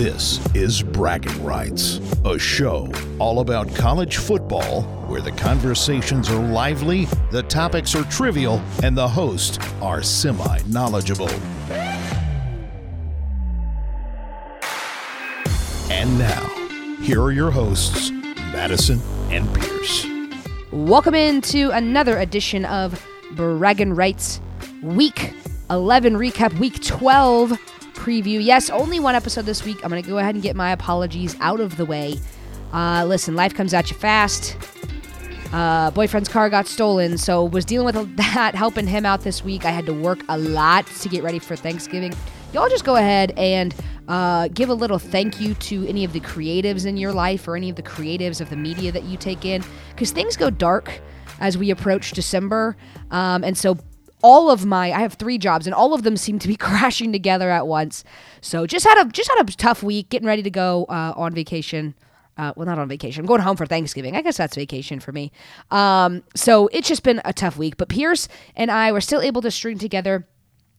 This is Bragging Rights, a show all about college football where the conversations are lively, the topics are trivial, and the hosts are semi knowledgeable. And now, here are your hosts, Madison and Pierce. Welcome into another edition of Bragging Rights Week 11 recap, Week 12 preview. Yes, only one episode this week. I'm going to go ahead and get my apologies out of the way. Uh, listen, life comes at you fast. Uh, boyfriend's car got stolen, so was dealing with that, helping him out this week. I had to work a lot to get ready for Thanksgiving. Y'all just go ahead and uh, give a little thank you to any of the creatives in your life or any of the creatives of the media that you take in, because things go dark as we approach December. Um, and so all of my I have three jobs and all of them seem to be crashing together at once. So just had a just had a tough week, getting ready to go uh, on vacation. Uh, well, not on vacation. I'm going home for Thanksgiving. I guess that's vacation for me. Um, so it's just been a tough week. But Pierce and I were still able to string together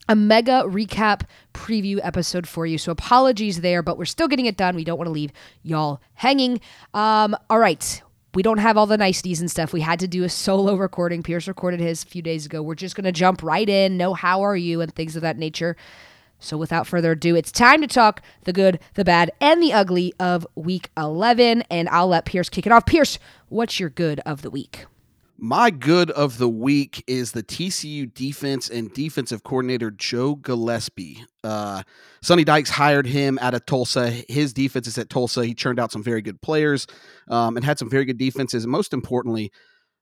a mega recap preview episode for you. So apologies there, but we're still getting it done. We don't want to leave y'all hanging. Um, all right we don't have all the niceties and stuff. We had to do a solo recording. Pierce recorded his a few days ago. We're just going to jump right in, know how are you, and things of that nature. So without further ado, it's time to talk the good, the bad, and the ugly of week 11. And I'll let Pierce kick it off. Pierce, what's your good of the week? My good of the week is the TCU defense and defensive coordinator Joe Gillespie. Uh, Sonny Dykes hired him out of Tulsa. His defense is at Tulsa. He churned out some very good players um, and had some very good defenses. And most importantly,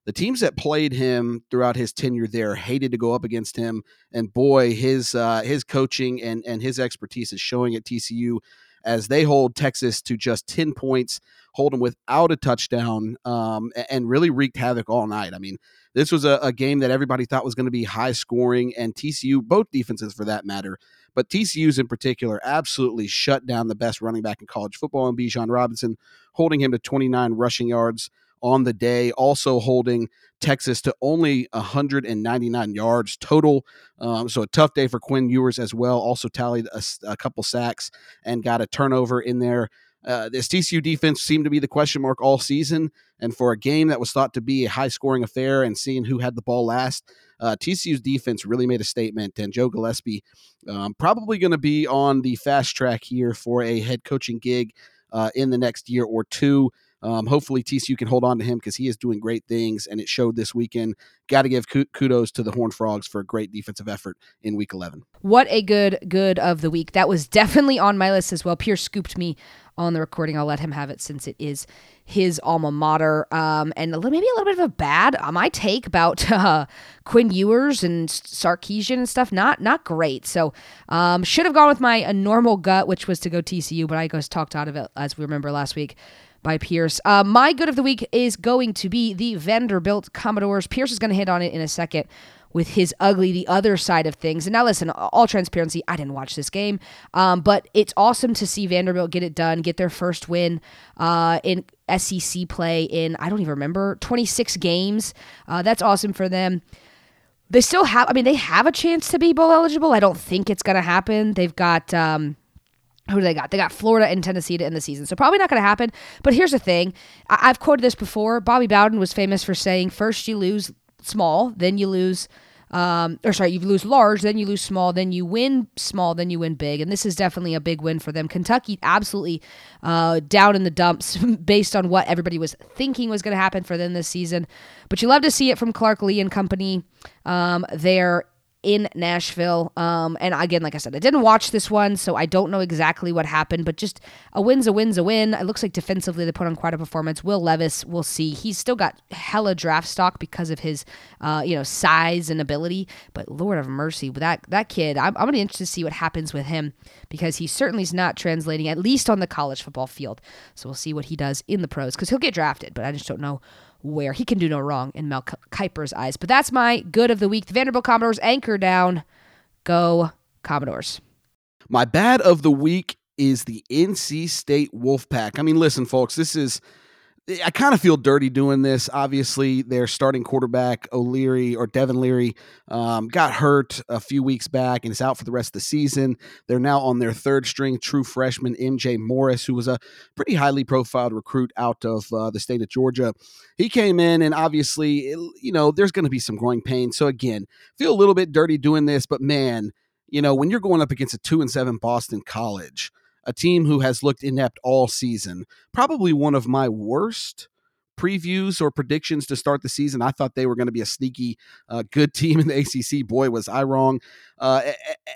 the teams that played him throughout his tenure there hated to go up against him. And boy, his uh, his coaching and and his expertise is showing at TCU as they hold Texas to just 10 points, hold them without a touchdown, um, and really wreaked havoc all night. I mean, this was a, a game that everybody thought was going to be high scoring, and TCU, both defenses for that matter, but TCU's in particular, absolutely shut down the best running back in college football in Bijan Robinson, holding him to 29 rushing yards on the day, also holding Texas to only 199 yards total. Um, so a tough day for Quinn Ewers as well. Also tallied a, a couple sacks and got a turnover in there. Uh, this TCU defense seemed to be the question mark all season. And for a game that was thought to be a high scoring affair and seeing who had the ball last, uh, TCU's defense really made a statement. And Joe Gillespie um, probably going to be on the fast track here for a head coaching gig uh, in the next year or two. Um, hopefully, TCU can hold on to him because he is doing great things, and it showed this weekend. Got to give kudos to the Horned Frogs for a great defensive effort in Week 11. What a good good of the week! That was definitely on my list as well. Pierce scooped me on the recording. I'll let him have it since it is his alma mater. Um, and maybe a little bit of a bad uh, my take about uh, Quinn Ewers and Sarkisian and stuff. Not not great. So um, should have gone with my normal gut, which was to go TCU, but I just talked out of it as we remember last week by Pierce. Uh, my good of the week is going to be the Vanderbilt Commodores. Pierce is going to hit on it in a second with his ugly, the other side of things. And now, listen, all transparency, I didn't watch this game, um, but it's awesome to see Vanderbilt get it done, get their first win uh, in SEC play in, I don't even remember, 26 games. Uh, that's awesome for them. They still have, I mean, they have a chance to be bowl eligible. I don't think it's going to happen. They've got, um, who do they got? They got Florida and Tennessee to end the season. So probably not going to happen. But here's the thing. I- have quoted this before. Bobby Bowden was famous for saying, first you lose small, then you lose, um, or sorry, you lose large, then you lose small, then you win small, then you win big. And this is definitely a big win for them. Kentucky absolutely uh, down in the dumps based on what everybody was thinking was going to happen for them this season. But you love to see it from Clark Lea and company um, there in Nashville. Um, and again, like I said, I didn't watch this one, so I don't know exactly what happened, but just a win's a win's a win. It looks like defensively they put on quite a performance. Will Levis, we'll see. He's still got hella draft stock because of his, uh, you know, size and ability. But Lord of mercy, that that kid, I'm, I'm going to be interested to see what happens with him because he certainly is not translating, at least on the college football field. So we'll see what he does in the pros because he'll get drafted, but I just don't know where he can do no wrong in Mel Kiper's eyes. But that's my good of the week. The Vanderbilt Commodores anchor down. Go Commodores. My bad of the week is the NC State Wolfpack. I mean, listen, folks, this is I kind of feel dirty doing this. Obviously, their starting quarterback O'Leary or Devin Leary um, got hurt a few weeks back and is out for the rest of the season. They're now on their third string true freshman MJ Morris, who was a pretty highly profiled recruit out of uh, the state of Georgia. He came in, and obviously, it, you know, there's going to be some growing pain. So again, feel a little bit dirty doing this, but man, you know, when you're going up against a two and seven Boston College a team who has looked inept all season. Probably one of my worst previews or predictions to start the season. I thought they were going to be a sneaky, uh, good team in the ACC. Boy, was I wrong. Uh,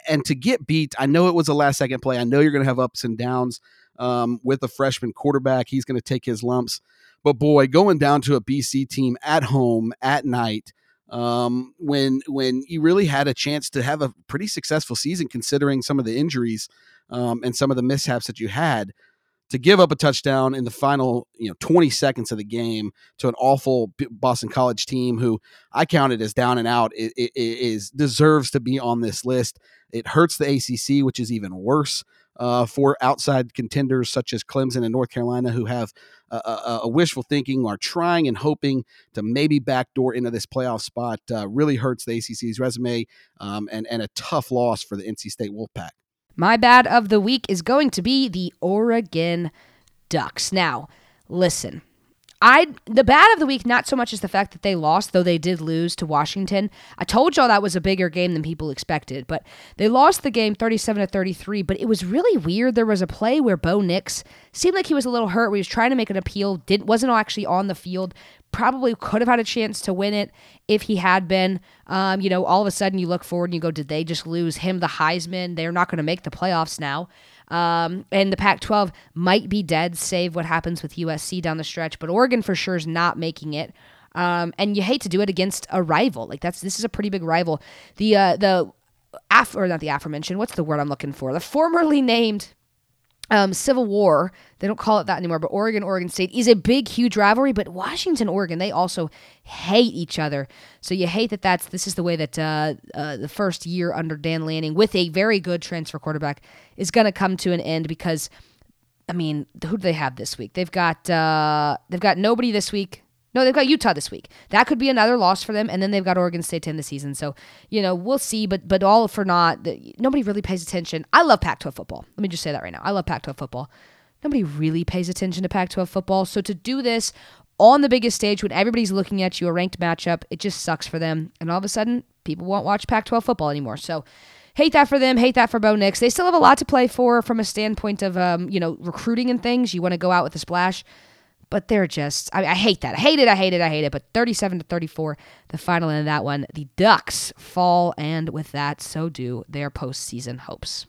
and to get beat, I know it was a last second play. I know you're going to have ups and downs um, with a freshman quarterback. He's going to take his lumps. But boy, going down to a BC team at home at night. Um, when when you really had a chance to have a pretty successful season considering some of the injuries um, and some of the mishaps that you had to give up a touchdown in the final you know 20 seconds of the game to an awful Boston College team who I counted as down and out is, is deserves to be on this list. It hurts the ACC, which is even worse uh, for outside contenders such as Clemson and North Carolina, who have a, a, a, wishful thinking, are trying and hoping to maybe backdoor into this playoff spot. Uh, really hurts the ACC's resume um, and and a tough loss for the NC State Wolfpack. My bad of the week is going to be the Oregon Ducks. Now, listen. I the bad of the week not so much as the fact that they lost, though they did lose to Washington. I told y'all that was a bigger game than people expected, but they lost the game 37 to 33, but it was really weird. There was a play where Bo Nix seemed like he was a little hurt, where he was trying to make an appeal, didn't wasn't actually on the field, probably could have had a chance to win it if he had been. Um, you know, all of a sudden you look forward and you go, did they just lose him the Heisman? They're not going to make the playoffs now. Um, and the Pac 12 might be dead, save what happens with USC down the stretch, but Oregon for sure is not making it. Um, and you hate to do it against a rival. Like that's this is a pretty big rival. The uh, the af or not the aforementioned. What's the word I'm looking for? The formerly named um, Civil War, they don't call it that anymore, but Oregon, Oregon State is a big, huge rivalry. But Washington, Oregon, they also hate each other. So you hate that that's this is the way that uh, uh, the first year under Dan Lanning with a very good transfer quarterback is going to come to an end because, I mean, who do they have this week? They've got uh, they've got nobody this week. No, they've got Utah this week. That could be another loss for them, and then they've got Oregon State to end the season. So you know we'll see, but but all for naught. Nobody really pays attention. I love Pac-12 football. Let me just say that right now. I love Pac-12 football. Nobody really pays attention to Pac-12 football. So to do this on the biggest stage when everybody's looking at you, a ranked matchup, it just sucks for them. And all of a sudden, people won't watch Pac-12 football anymore. So hate that for them. Hate that for Bo Nix. They still have a lot to play for from a standpoint of um, you know recruiting and things. You want to go out with a splash but they're just I, I, hate that. I hate it. I hate it. I hate it. But 37 to 34, the final end of that one. The Ducks fall, and with that, so do their postseason hopes.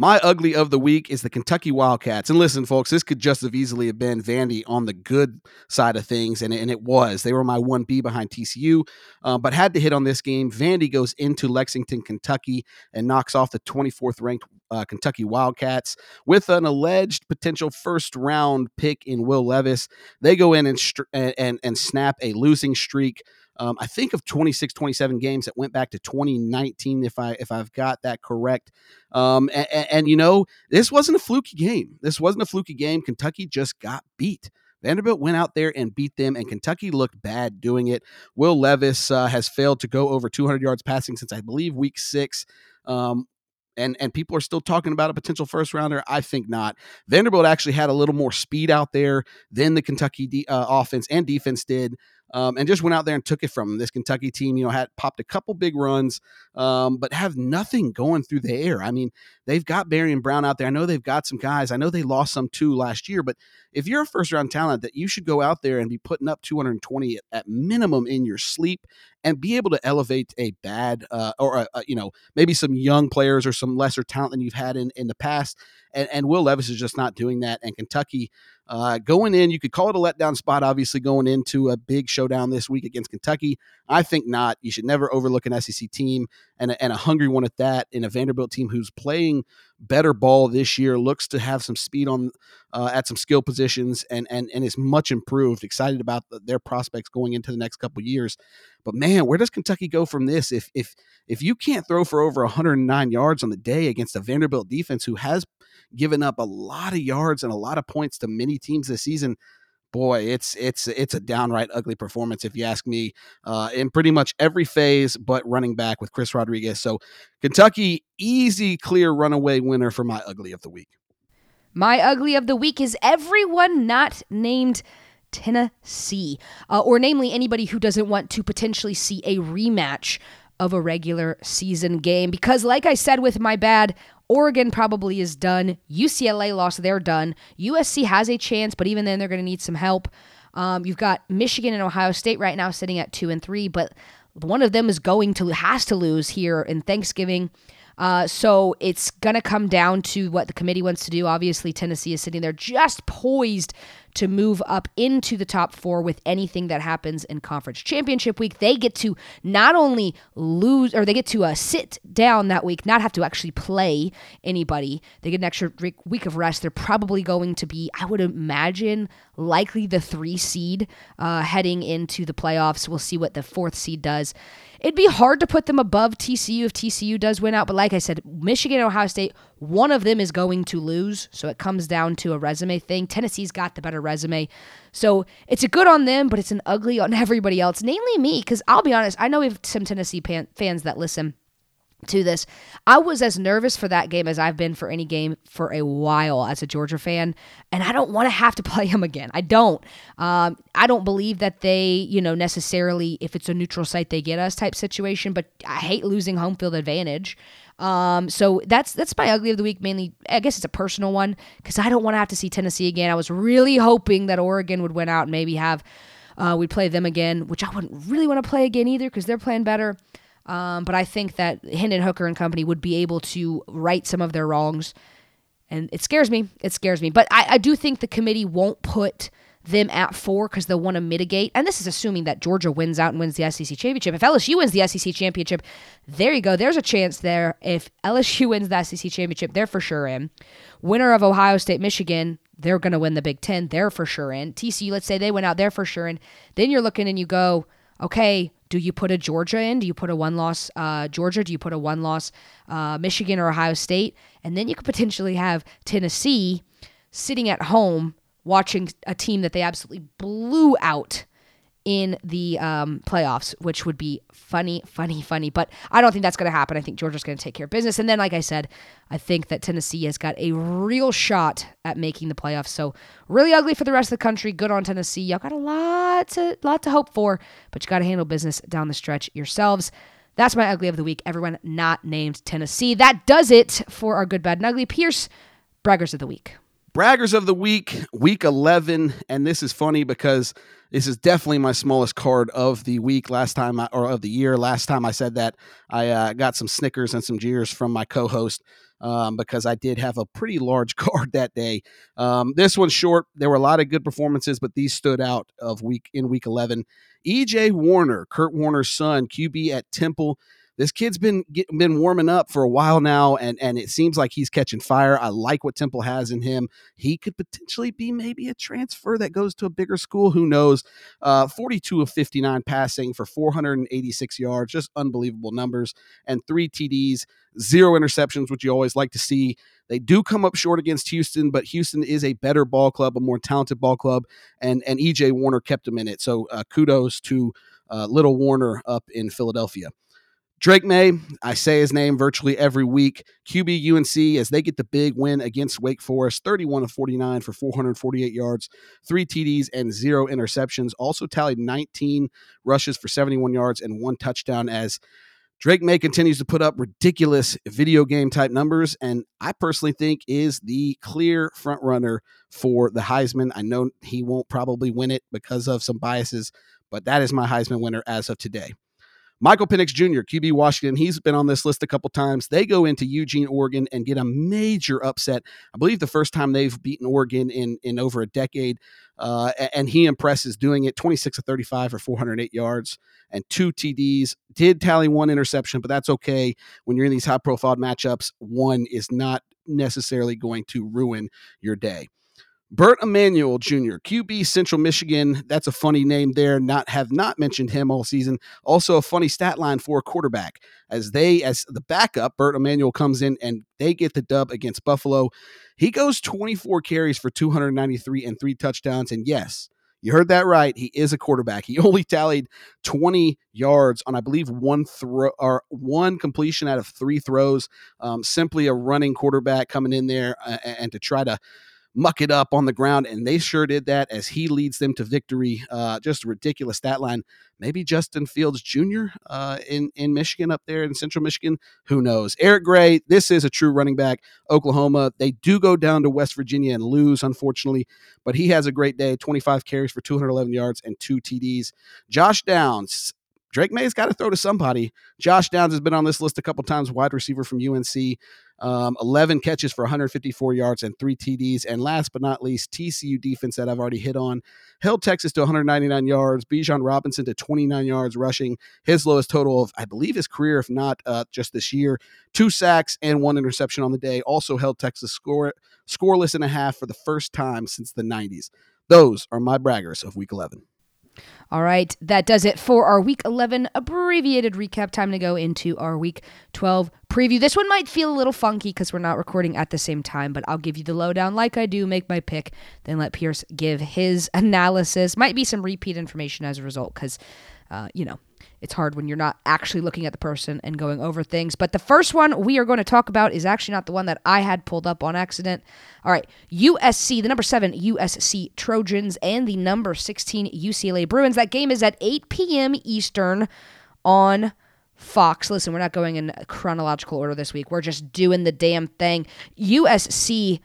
My ugly of the week is the Kentucky Wildcats. And listen, folks, this could just have easily have been Vandy on the good side of things, and, and it was. They were my 1B behind TCU, uh, but had to hit on this game. Vandy goes into Lexington, Kentucky, and knocks off the 24th ranked uh, Kentucky Wildcats with an alleged potential first round pick in Will Levis. They go in and, and, and snap a losing streak um, I think of 26, 27 games that went back to 2019, if I if I've got that correct. Um, and, and, you know, this wasn't a fluky game. This wasn't a fluky game. Kentucky just got beat. Vanderbilt went out there and beat them, and Kentucky looked bad doing it. Will Levis uh, has failed to go over 200 yards passing since I believe week six. Um, and and people are still talking about a potential first rounder. I think not. Vanderbilt actually had a little more speed out there than the Kentucky de- uh, offense and defense did um, and just went out there and took it from this Kentucky team. You know, had popped a couple big runs, um, but have nothing going through the air. I mean, they've got Barion Brown out there. I know they've got some guys. I know they lost some too last year, but if you're a first round talent, that you should go out there and be putting up 220 at minimum in your sleep and be able to elevate a bad uh, or a, a, you know maybe some young players or some lesser talent than you've had in in the past. And, and Will Levis is just not doing that. And Kentucky uh, going in, you could call it a letdown spot, obviously, going into a big showdown this week against Kentucky. I think not. You should never overlook an SEC team and a, and a hungry one at that in a Vanderbilt team who's playing better ball this year, looks to have some speed on uh, at some skill positions, and and and is much improved. Excited about the, their prospects going into the next couple years. But man, where does Kentucky go from this? If if if you can't throw for over 109 yards on the day against a Vanderbilt defense who has given up a lot of yards and a lot of points to many teams this season, boy, it's it's it's a downright ugly performance if you ask me. Uh, in pretty much every phase, but running back with Chris Rodriguez. So Kentucky, easy, clear runaway winner for my ugly of the week. My ugly of the week is everyone not named Tennessee, uh, or namely anybody who doesn't want to potentially see a rematch of a regular season game. Because, like I said with my bad, Oregon probably is done. UCLA lost, they're done. USC has a chance, but even then, they're going to need some help. Um, you've got Michigan and Ohio State right now sitting at two and three, but one of them is going to has to lose here in Thanksgiving. Uh, so it's going to come down to what the committee wants to do. Obviously, Tennessee is sitting there just poised to move up into the top four with anything that happens in conference championship week. They get to not only lose, or they get to uh, sit down that week, not have to actually play anybody. They get an extra week of rest. They're probably going to be, I would imagine, likely the three seed uh, heading into the playoffs. We'll see what the fourth seed does. It'd be hard to put them above TCU if TCU does win out, but like I said, Michigan and Ohio State, one of them is going to lose, so it comes down to a resume thing. Tennessee's got the better resume. So it's a good on them, but it's an ugly on everybody else, namely me, because I'll be honest, I know we have some Tennessee pan- fans that listen to this. I was as nervous for that game as I've been for any game for a while as a Georgia fan, and I don't want to have to play them again. I don't. Um, I don't believe that they, you know, necessarily if it's a neutral site they get us type situation. But I hate losing home field advantage. Um, so that's that's my ugly of the week. Mainly, I guess it's a personal one because I don't want to have to see Tennessee again. I was really hoping that Oregon would win out and maybe have uh, we'd play them again, which I wouldn't really want to play again either because they're playing better. Um, but I think that Hendon Hooker and company would be able to right some of their wrongs. And it scares me. It scares me. But I, I do think the committee won't put them at four because they'll want to mitigate. And this is assuming that Georgia wins out and wins the SEC championship. If LSU wins the SEC championship, there you go. There's a chance there. If LSU wins the SEC championship, they're for sure in. Winner of Ohio State, Michigan, they're going to win the Big Ten. They're for sure in. TCU, let's say they went out, they're for sure in. Then you're looking and you go, okay, do you put a Georgia in? Do you put a one loss uh, Georgia? Do you put a one loss uh, Michigan or Ohio State? And then you could potentially have Tennessee sitting at home watching a team that they absolutely blew out in the um, playoffs, which would be funny, funny, funny. But I don't think that's going to happen. I think Georgia's going to take care of business. And then, like I said, I think that Tennessee has got a real shot at making the playoffs. So really ugly for the rest of the country. Good on Tennessee. Y'all got a lot to lot to hope for, but you got to handle business down the stretch yourselves. That's my ugly of the week. Everyone not named Tennessee. That does it for our good, bad, and ugly. Pierce, braggers of the week. Braggers of the week, week 11. And this is funny because this is definitely my smallest card of the week last time, I, or of the year. Last time I said that, I uh, got some snickers and some jeers from my co host. Um, because I did have a pretty large card that day. Um, this one's short. There were a lot of good performances, but these stood out of week in week 11. EJ Warner, Kurt Warner's son, QB at Temple this kid's been get, been warming up for a while now, and and it seems like he's catching fire. I like what Temple has in him. He could potentially be maybe a transfer that goes to a bigger school. Who knows? Uh, 42 of 59 passing for 486 yards, just unbelievable numbers, and three TDs, zero interceptions, which you always like to see. They do come up short against Houston, but Houston is a better ball club, a more talented ball club, and and EJ Warner kept them in it. So uh, kudos to uh, Little Warner up in Philadelphia. Drake Maye, I say his name virtually every week. QB UNC as they get the big win against Wake Forest, 31 of 49 for 448 yards, three TDs, and zero interceptions. Also tallied 19 rushes for 71 yards and one touchdown as Drake Maye continues to put up ridiculous video game type numbers, and I personally think is the clear front runner for the Heisman. I know he won't probably win it because of some biases, but that is my Heisman winner as of today. Michael Penix Jr., QB Washington, he's been on this list a couple times. They go into Eugene, Oregon, and get a major upset. I believe the first time they've beaten Oregon in in over a decade, uh, and he impresses doing it. Twenty six of thirty five for four hundred eight yards and two TDs. Did tally one interception, but that's okay when you're in these high profile matchups. One is not necessarily going to ruin your day. Bert Emanuel Jr., QB Central Michigan. That's a funny name there. Not have not mentioned him all season. Also a funny stat line for a quarterback. As they as the backup, Bert Emanuel comes in and they get the dub against Buffalo. He goes 24 carries for 293 and three touchdowns. And yes, You heard that right. He is a quarterback. He only tallied 20 yards on, I believe, one throw or one completion out of three throws. Um, simply a running quarterback coming in there uh, and to try to muck it up on the ground. And they sure did that as he leads them to victory. Uh, just a ridiculous stat line. Maybe Justin Fields Jr. Uh, in, in Michigan up there in central Michigan. Who knows? Eric Gray, this is a true running back. Oklahoma, they do go down to West Virginia and lose, unfortunately, but he has a great day 25 carries for 211 yards and two TDs. Josh Downs, Drake Maye's got to throw to somebody. Josh Downs has been on this list a couple times, wide receiver from UNC. Um, 11 catches for 154 yards and three TDs. And last but not least, TCU defense that I've already hit on held Texas to 199 yards. Bijan Robinson to 29 yards rushing, his lowest total of, I believe, his career, if not uh, just this year. Two sacks and one interception on the day. Also held Texas score scoreless and a half for the first time since the 90s. Those are my braggers of Week 11. All right, that does it for our week 11 abbreviated recap. Time to go into our week 12 preview. This one might feel a little funky because we're not recording at the same time, but I'll give you the lowdown like I do, make my pick, then let Pierce give his analysis. Might be some repeat information as a result because, uh, you know, it's hard when you're not actually looking at the person and going over things. But the first one we are going to talk about is actually not the one that I had pulled up on accident. All right, USC, the number seven USC Trojans, and the number 16 UCLA Bruins. That game is at 8 p.m. Eastern on Fox. Listen, we're not going in chronological order this week. We're just doing the damn thing. USC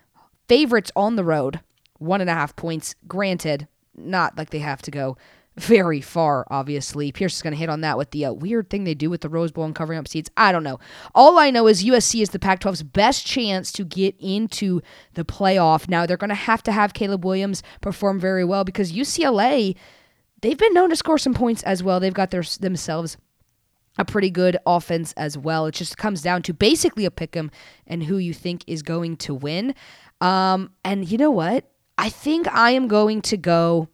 favorites on the road, one and a half points. Granted, not like they have to go very far, obviously. Pierce is going to hit on that with the uh, weird thing they do with the Rose Bowl and covering up seats. I don't know. All I know is USC is the Pac 12's best chance to get into the playoff. Now, they're going to have to have Caleb Williams perform very well because UCLA, they've been known to score some points as well. They've got their themselves a pretty good offense as well. It just comes down to basically a pick 'em and who you think is going to win. Um, and you know what? I think I am going to go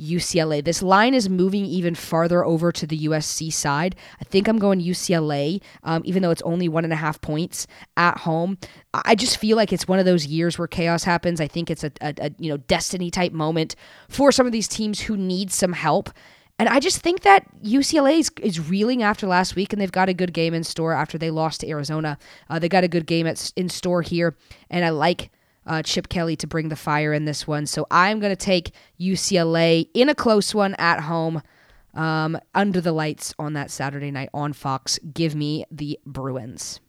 UCLA. This line is moving even farther over to the USC side. I think I'm going UCLA, um, even though it's only one and a half points at home. I just feel like it's one of those years where chaos happens. I think it's a, a, a you know destiny type moment for some of these teams who need some help. And I just think that UCLA is, is, reeling after last week, and they've got a good game in store after they lost to Arizona. Uh, they got a good game at, in store here, and I like uh, Chip Kelly to bring the fire in this one. So I'm going to take UCLA in a close one at home um, under the lights on that Saturday night on Fox. Give me the Bruins.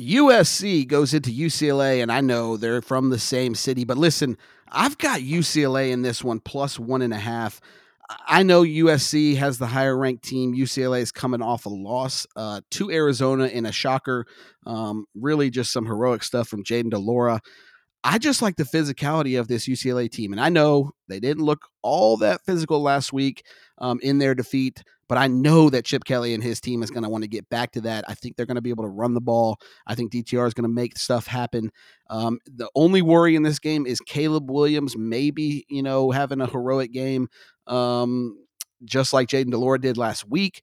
USC goes into UCLA, and I know they're from the same city, but listen, I've got UCLA in this one plus one and a half. I know USC has the higher ranked team. UCLA is coming off a loss uh, to Arizona in a shocker. Um, really, just some heroic stuff from Jayden de Laura. I just like the physicality of this UCLA team. And I know they didn't look all that physical last week um, in their defeat, but I know that Chip Kelly and his team is going to want to get back to that. I think they're going to be able to run the ball. I think DTR is going to make stuff happen. Um, the only worry in this game is Caleb Williams maybe, you know, having a heroic game, um, just like Jayden de Laura did last week.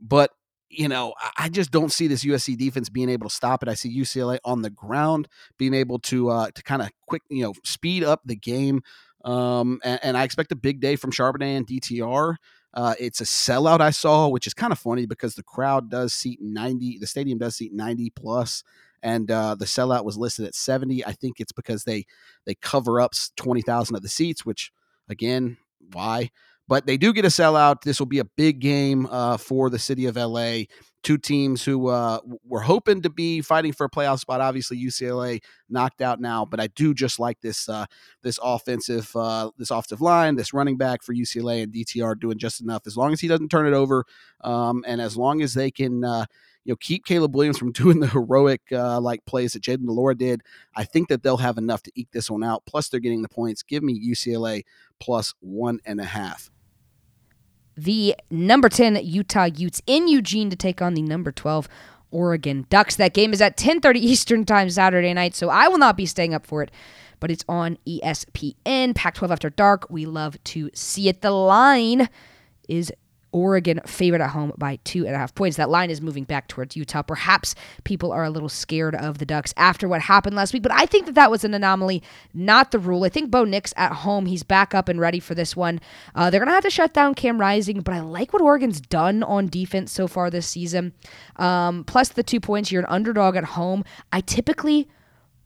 But you know, I just don't see this USC defense being able to stop it. I see UCLA on the ground being able to uh, to kind of quick, you know, speed up the game. Um, and, and, I expect a big day from Charbonnet and DTR. Uh, it's a sellout I saw, which is kind of funny because the crowd does seat 90, the stadium does seat 90 plus, and uh, the sellout was listed at 70. I think it's because they they cover up 20,000 of the seats, which again, why? But they do get a sellout. This will be a big game uh, for the city of LA. Two teams who uh, were hoping to be fighting for a playoff spot. Obviously, UCLA knocked out now, but I do just like this uh, this offensive uh, this offensive line, this running back for UCLA and DTR doing just enough. As long as he doesn't turn it over, um, and as long as they can uh, you know, keep Caleb Williams from doing the heroic uh, like plays that Jayden de Laura did. I think that they'll have enough to eke this one out. Plus, they're getting the points. Give me UCLA plus one and a half the number 10 Utah Utes in Eugene to take on the number 12 Oregon Ducks. That game is at 10:30 Eastern Time Saturday night, so I will not be staying up for it, but it's on ESPN, Pac-12 After Dark. We love to see it. The line is Oregon favored at home by two and a half points. That line is moving back towards Utah. Perhaps people are a little scared of the Ducks after what happened last week, but I think that that was an anomaly, not the rule. I think Bo Nix at home, he's back up and ready for this one. Uh, they're going to have to shut down Cam Rising, but I like what Oregon's done on defense so far this season. Um, plus the two points, you're an underdog at home. I typically.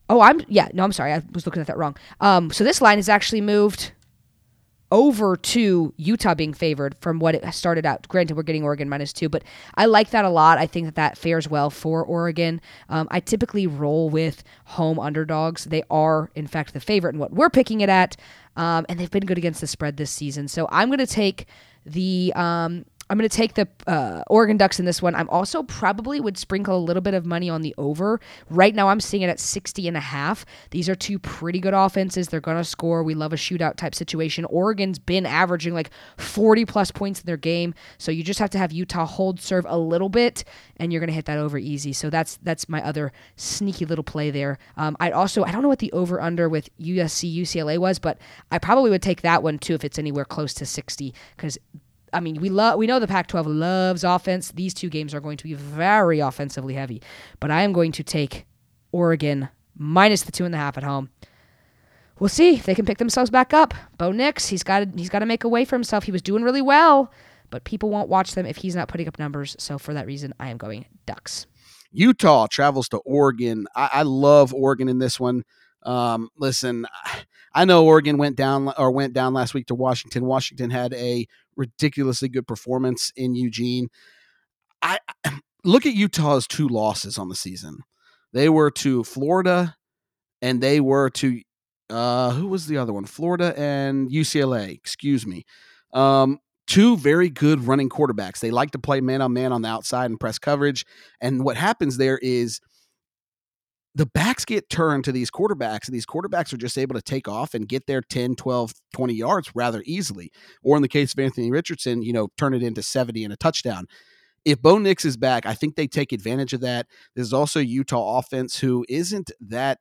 Oh, I'm yeah. No, I'm sorry. I was looking at that wrong. Um, so this line has actually moved over to Utah being favored from what it started out. Granted, we're getting Oregon minus two, but I like that a lot. I think that that fares well for Oregon. Um, I typically roll with home underdogs. They are, in fact, the favorite in what we're picking it at, um, and they've been good against the spread this season. So I'm going to take the um, I'm going to take the uh, Oregon Ducks in this one. I'm also probably would sprinkle a little bit of money on the over. Right now, I'm seeing it at 60 and a half. These are two pretty good offenses. They're going to score. We love a shootout type situation. Oregon's been averaging like 40 plus points in their game. So you just have to have Utah hold serve a little bit, and you're going to hit that over easy. So that's that's my other sneaky little play there. Um, I'd also, I don't know what the over under with USC UCLA was, but I probably would take that one too if it's anywhere close to 60 because I mean, we love we know the Pac-12 loves offense. These two games are going to be very offensively heavy, but I am going to take Oregon minus the two and a half at home. We'll see if they can pick themselves back up. Bo Nix, he's got to, he's got to make a way for himself. He was doing really well, but people won't watch them if he's not putting up numbers. So for that reason, I am going Ducks. Utah travels to Oregon. I, I love Oregon in this one. Um, listen, I know Oregon went down or went down last week to Washington. Washington had a ridiculously good performance in Eugene. I look at Utah's two losses on the season. They were to Florida and they were to uh who was the other one? Florida and UCLA, excuse me. Um two very good running quarterbacks. They like to play man on man on the outside and press coverage. And what happens there is the backs get turned to these quarterbacks and these quarterbacks are just able to take off and get their 10 12 20 yards rather easily. Or in the case of anthony richardson you know turn it into 70 and a touchdown. If bo nix is back i think they take advantage of that. There's also utah offense who isn't that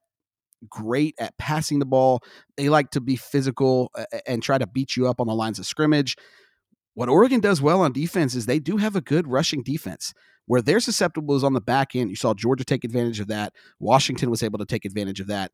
great at passing the ball. They like to be physical uh, and try to beat you up on the lines of scrimmage what oregon does well on defense is they do have a good rushing defense where they're susceptible is on the back end. You saw Georgia take advantage of that. Washington was able to take advantage of that.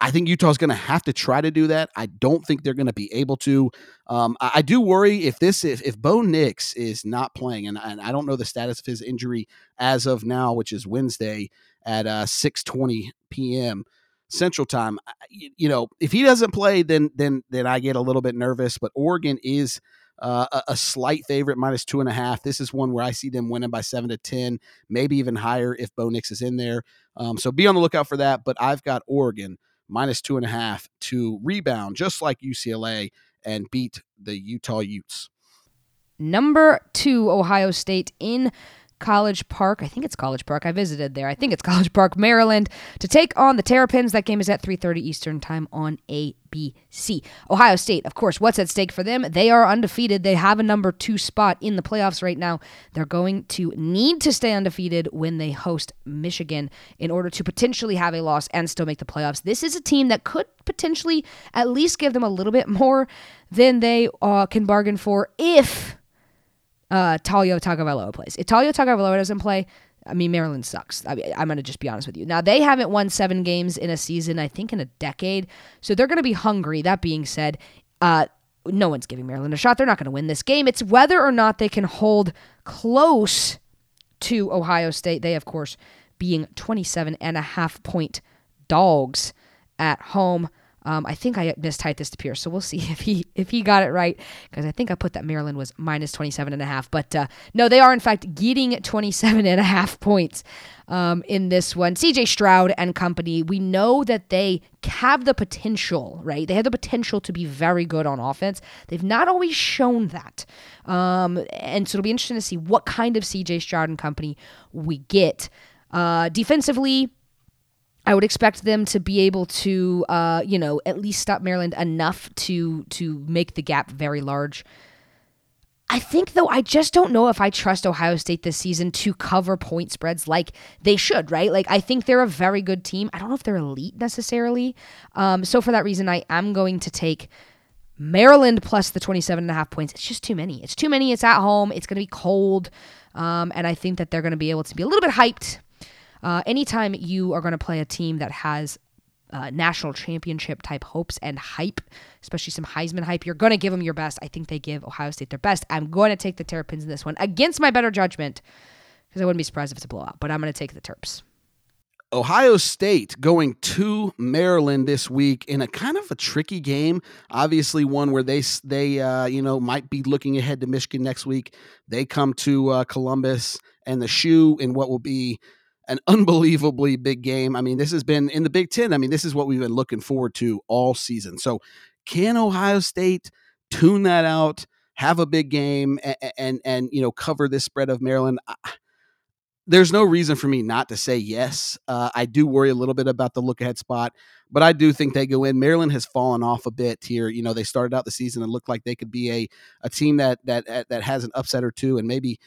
I think Utah's going to have to try to do that. I don't think they're going to be able to. Um, I, I, do worry if this if, if Bo Nix is not playing, and, and, I don't know the status of his injury as of now, which is Wednesday at uh, six twenty p.m. Central Time. You, you know, if he doesn't play, then then then I get a little bit nervous. But Oregon is uh, a, slight favorite, minus two and a half. This is one where I see them winning by seven to 10, maybe even higher if Bo Nix is in there. Um, so be on the lookout for that. But I've got Oregon minus two and a half to rebound, just like UCLA, and beat the Utah Utes. Number two, Ohio State in College Park. I think it's College Park. I visited there. I think it's College Park, Maryland, to take on the Terrapins. That game is at 3:30 Eastern Time on ABC. Ohio State, of course, what's at stake for them? They are undefeated. They have a number 2 spot in the playoffs right now. They're going to need to stay undefeated when they host Michigan in order to potentially have a loss and still make the playoffs. This is a team that could potentially at least give them a little bit more than they uh, can bargain for if uh, Taulia Tagovailoa plays. If Taulia Tagovailoa doesn't play, I mean, Maryland sucks. I am going to just be honest with you. Now, they haven't won seven games in a season, I think, in a decade. So they're going to be hungry. That being said, uh, no one's giving Maryland a shot. They're not going to win this game. It's whether or not they can hold close to Ohio State. They, of course, being 27 and a half point dogs at home. Um, I think I mistyped this to Pierce, so we'll see if he if he got it right because I think I put that Maryland was minus 27 and a half. But uh, no, they are in fact getting 27 and a half points um, in this one. CJ Stroud and company, we know that they have the potential, right? They have the potential to be very good on offense. They've not always shown that. Um, and so it'll be interesting to see what kind of CJ Stroud and company we get. Uh, defensively, I would expect them to be able to, uh, you know, at least stop Maryland enough to to make the gap very large. I think though I just don't know if I trust Ohio State this season to cover point spreads like they should, right? Like I think they're a very good team. I don't know if they're elite necessarily. Um, so for that reason, I am going to take Maryland plus the 27 and a half points. It's just too many. It's too many. It's at home. It's going to be cold. Um, and I think that they're going to be able to be a little bit hyped. Uh, anytime you are going to play a team that has uh, national championship type hopes and hype, especially some Heisman hype, you're going to give them your best. I think they give Ohio State their best. I'm going to take the Terrapins in this one against my better judgment because I wouldn't be surprised if it's a blowout, but I'm going to take the Terps. Ohio State going to Maryland this week in a kind of a tricky game. Obviously, one where they they uh, you know might be looking ahead to Michigan next week. They come to uh, Columbus and the shoe in what will be an unbelievably big game. I mean, this has been in the Big Ten. I mean, this is what we've been looking forward to all season. So, can Ohio State tune that out, have a big game, and and, and you know cover this spread of Maryland? There's no reason for me not to say yes. Uh, I do worry a little bit about the look ahead spot, but I do think they go in. Maryland has fallen off a bit here. You know, they started out the season and looked like they could be a a team that that that has an upset or two, and maybe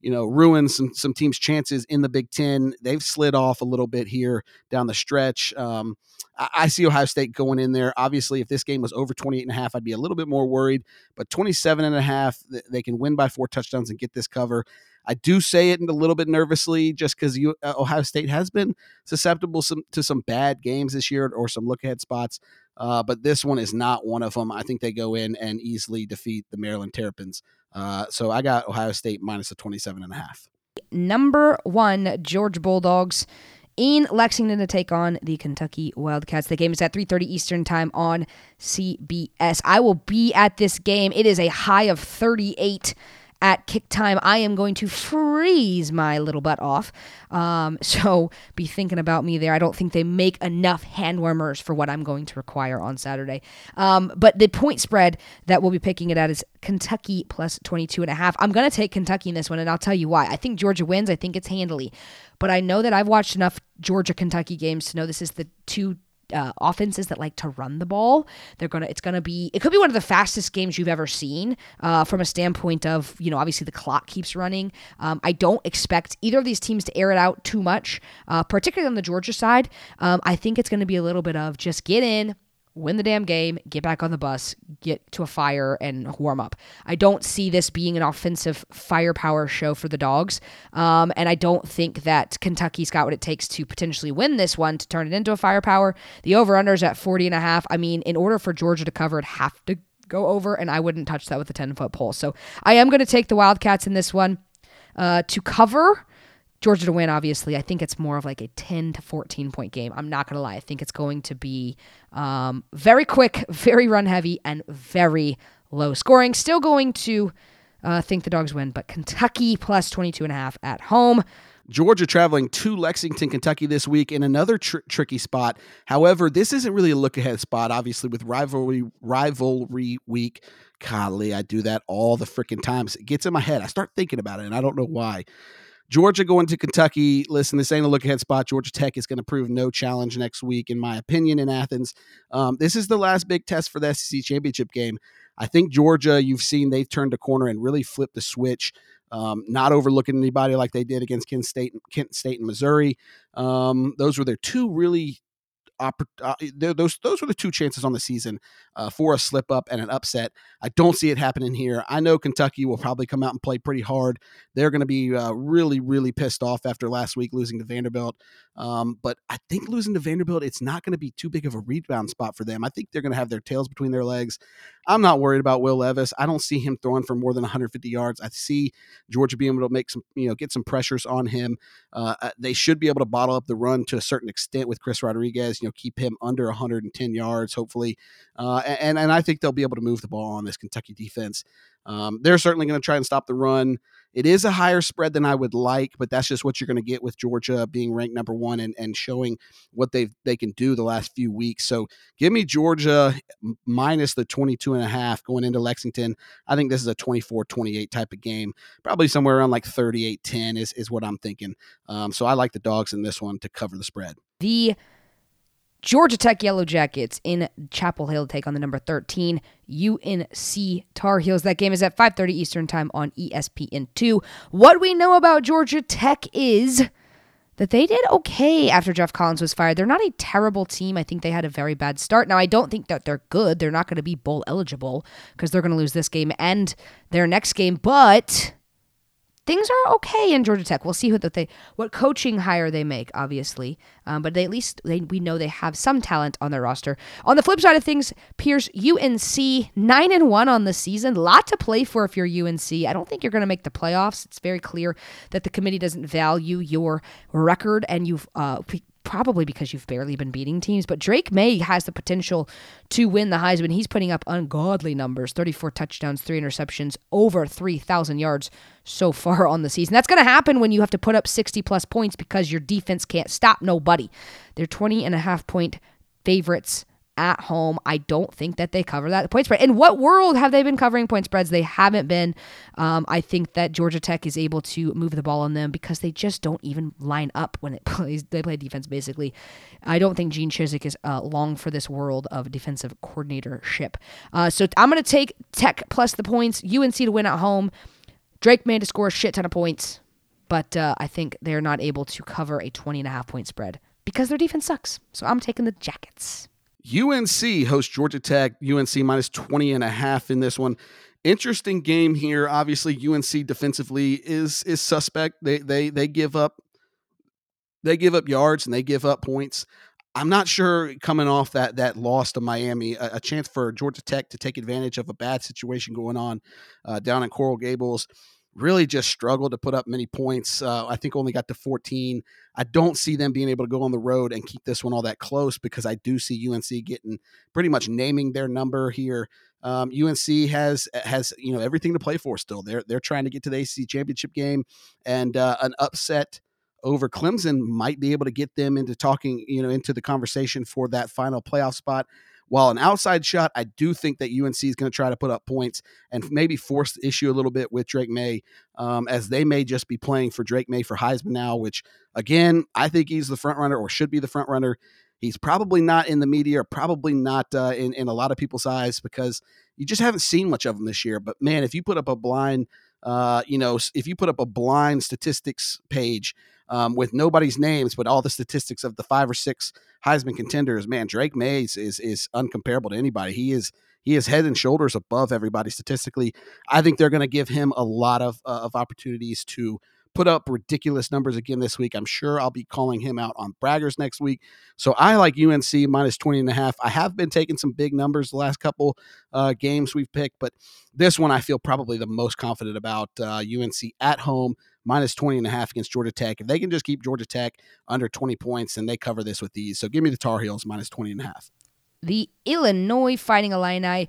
you know ruin some some teams' chances in the Big Ten. They've slid off a little bit here down the stretch. Um, I, I see Ohio State going in there. Obviously, if this game was over 28 and a half, I'd be a little bit more worried. But 27 and a half, they can win by four touchdowns and get this cover. I do say it a little bit nervously just because uh, Ohio State has been susceptible some, to some bad games this year or some look ahead spots. Uh, but this one is not one of them. I think they go in and easily defeat the Maryland Terrapins. Uh, so I got Ohio State minus a 27 and a half. Number one, George Bulldogs in Lexington to take on the Kentucky Wildcats. The game is at 3:30 Eastern Time on CBS. I will be at this game. It is a high of 38 at kick time, I am going to freeze my little butt off. Um, so be thinking about me there. I don't think they make enough hand warmers for what I'm going to require on Saturday. Um, but the point spread that we'll be picking it at is Kentucky plus 22 and a half. I'm going to take Kentucky in this one, and I'll tell you why. I think Georgia wins. I think it's handily. But I know that I've watched enough Georgia Kentucky games to know this is the two uh, offenses that like to run the ball. They're gonna. It's gonna be. It could be one of the fastest games you've ever seen uh, from a standpoint of you know obviously the clock keeps running. Um, I don't expect either of these teams to air it out too much, uh, particularly on the Georgia side. Um, I think it's going to be a little bit of just get in, win the damn game, get back on the bus, get to a fire, and warm up. I don't see this being an offensive firepower show for the dogs. Um, and I don't think that Kentucky's got what it takes to potentially win this one to turn it into a firepower. The over unders at 40 and a half. I mean, in order for Georgia to cover it, have to go over, and I wouldn't touch that with a 10 foot pole. So I am going to take the Wildcats in this one uh, to cover. Georgia to win, obviously. I think it's more of like a 10 to 14 point game. I'm not going to lie. I think it's going to be um, very quick, very run heavy, and very low scoring. Still going to uh, think the dogs win, but Kentucky plus 22 and a half at home. Georgia traveling to Lexington, Kentucky this week in another tr- tricky spot. However, this isn't really a look ahead spot, obviously, with rivalry rivalry week. Golly, I do that all the freaking times. It gets in my head. I start thinking about it, and I don't know why. Georgia going to Kentucky. Listen, this ain't a look ahead spot. Georgia Tech is going to prove no challenge next week, in my opinion, in Athens. Um, this is the last big test for the SEC championship game. I think Georgia, you've seen they've turned a corner and really flipped the switch. Um, not overlooking anybody like they did against Kent State, Kent State and Missouri. Um, those were their two really uh, those those were the two chances on the season uh, for a slip up and an upset. I don't see it happening here. I know Kentucky will probably come out and play pretty hard. They're going to be uh, really really pissed off after last week losing to Vanderbilt. Um, but I think losing to Vanderbilt, it's not going to be too big of a rebound spot for them. I think they're going to have their tails between their legs. I'm not worried about Will Levis. I don't see him throwing for more than 150 yards. I see Georgia being able to make some, you know, get some pressures on him. Uh, uh, they should be able to bottle up the run to a certain extent with Chris Rodriguez. You know, keep him under 110 yards, hopefully. Uh, and and I think they'll be able to move the ball on this Kentucky defense. Um, they're certainly going to try and stop the run. It is a higher spread than I would like, but that's just what you're going to get with Georgia being ranked number one and, and showing what they they can do the last few weeks. So give me Georgia minus the 22 and a half going into Lexington. I think this is a 24-28 type of game. Probably somewhere around like 38-10 is, is what I'm thinking. Um, so I like the dogs in this one to cover the spread. The Georgia Tech Yellow Jackets in Chapel Hill take on the number 13 UNC Tar Heels. That game is at 5:30 Eastern Time on ESPN2. What we know about Georgia Tech is that they did okay after Geoff Collins was fired. They're not a terrible team. I think they had a very bad start. Now, I don't think that they're good. They're not going to be bowl eligible because they're going to lose this game and their next game, but things are okay in Georgia Tech. We'll see what they what coaching hire they make, obviously, um, but they, at least they, we know they have some talent on their roster. On the flip side of things, Pierce UNC nine and one on the season, lot to play for if you're UNC. I don't think you're going to make the playoffs. It's very clear that the committee doesn't value your record, and you've uh, probably because you've barely been beating teams. But Drake Maye has the potential to win the Heisman. He's putting up ungodly numbers 34 touchdowns, three interceptions, over 3,000 yards so far on the season. That's going to happen when you have to put up 60 plus points because your defense can't stop nobody. They're 20 and a half point favorites at home. I don't think that they cover that point spread. In what world have they been covering point spreads? They haven't been. Um, I think that Georgia Tech is able to move the ball on them because they just don't even line up when it plays. They play defense basically. I don't think Gene Chizik is uh, long for this world of defensive coordinatorship. Uh, so I'm going to take Tech plus the points. UNC to win at home. Drake Maye to score a shit ton of points, but uh, I think they're not able to cover a 20 and a half point spread because their defense sucks. So I'm taking the Jackets. UNC hosts Georgia Tech, UNC minus 20 and a half in this one. Interesting game here. Obviously, UNC defensively is is suspect. They they they give up they give up yards and they give up points. I'm not sure coming off that that loss to Miami, a, a chance for Georgia Tech to take advantage of a bad situation going on uh, down in Coral Gables really just struggled to put up many points. Uh, I think only got to 14. I don't see them being able to go on the road and keep this one all that close because I do see UNC getting pretty much naming their number here. Um, UNC has has you know everything to play for still. They're they're trying to get to the ACC championship game, and uh, an upset over Clemson might be able to get them into talking you know into the conversation for that final playoff spot. While an outside shot, I do think that UNC is going to try to put up points and maybe force the issue a little bit with Drake Maye, um, as they may just be playing for Drake Maye for Heisman now, which again, I think he's the front runner or should be the front runner. He's probably not in the media, or probably not uh, in, in a lot of people's eyes because you just haven't seen much of him this year. But man, if you put up a blind, uh, you know, if you put up a blind statistics page um, with nobody's names, but all the statistics of the five or six Heisman contenders, man, Drake Maye's is is uncomparable to anybody. He is he is head and shoulders above everybody statistically. I think they're going to give him a lot of uh, of opportunities to put up ridiculous numbers again this week. I'm sure I'll be calling him out on braggers next week. So I like UNC minus 20 and a half. I have been taking some big numbers the last couple uh, games we've picked, but this one I feel probably the most confident about uh, UNC at home minus 20 and a half against Georgia Tech. If they can just keep Georgia Tech under 20 points, then they cover this with these. So give me the Tar Heels minus 20 and a half. The Illinois Fighting Illini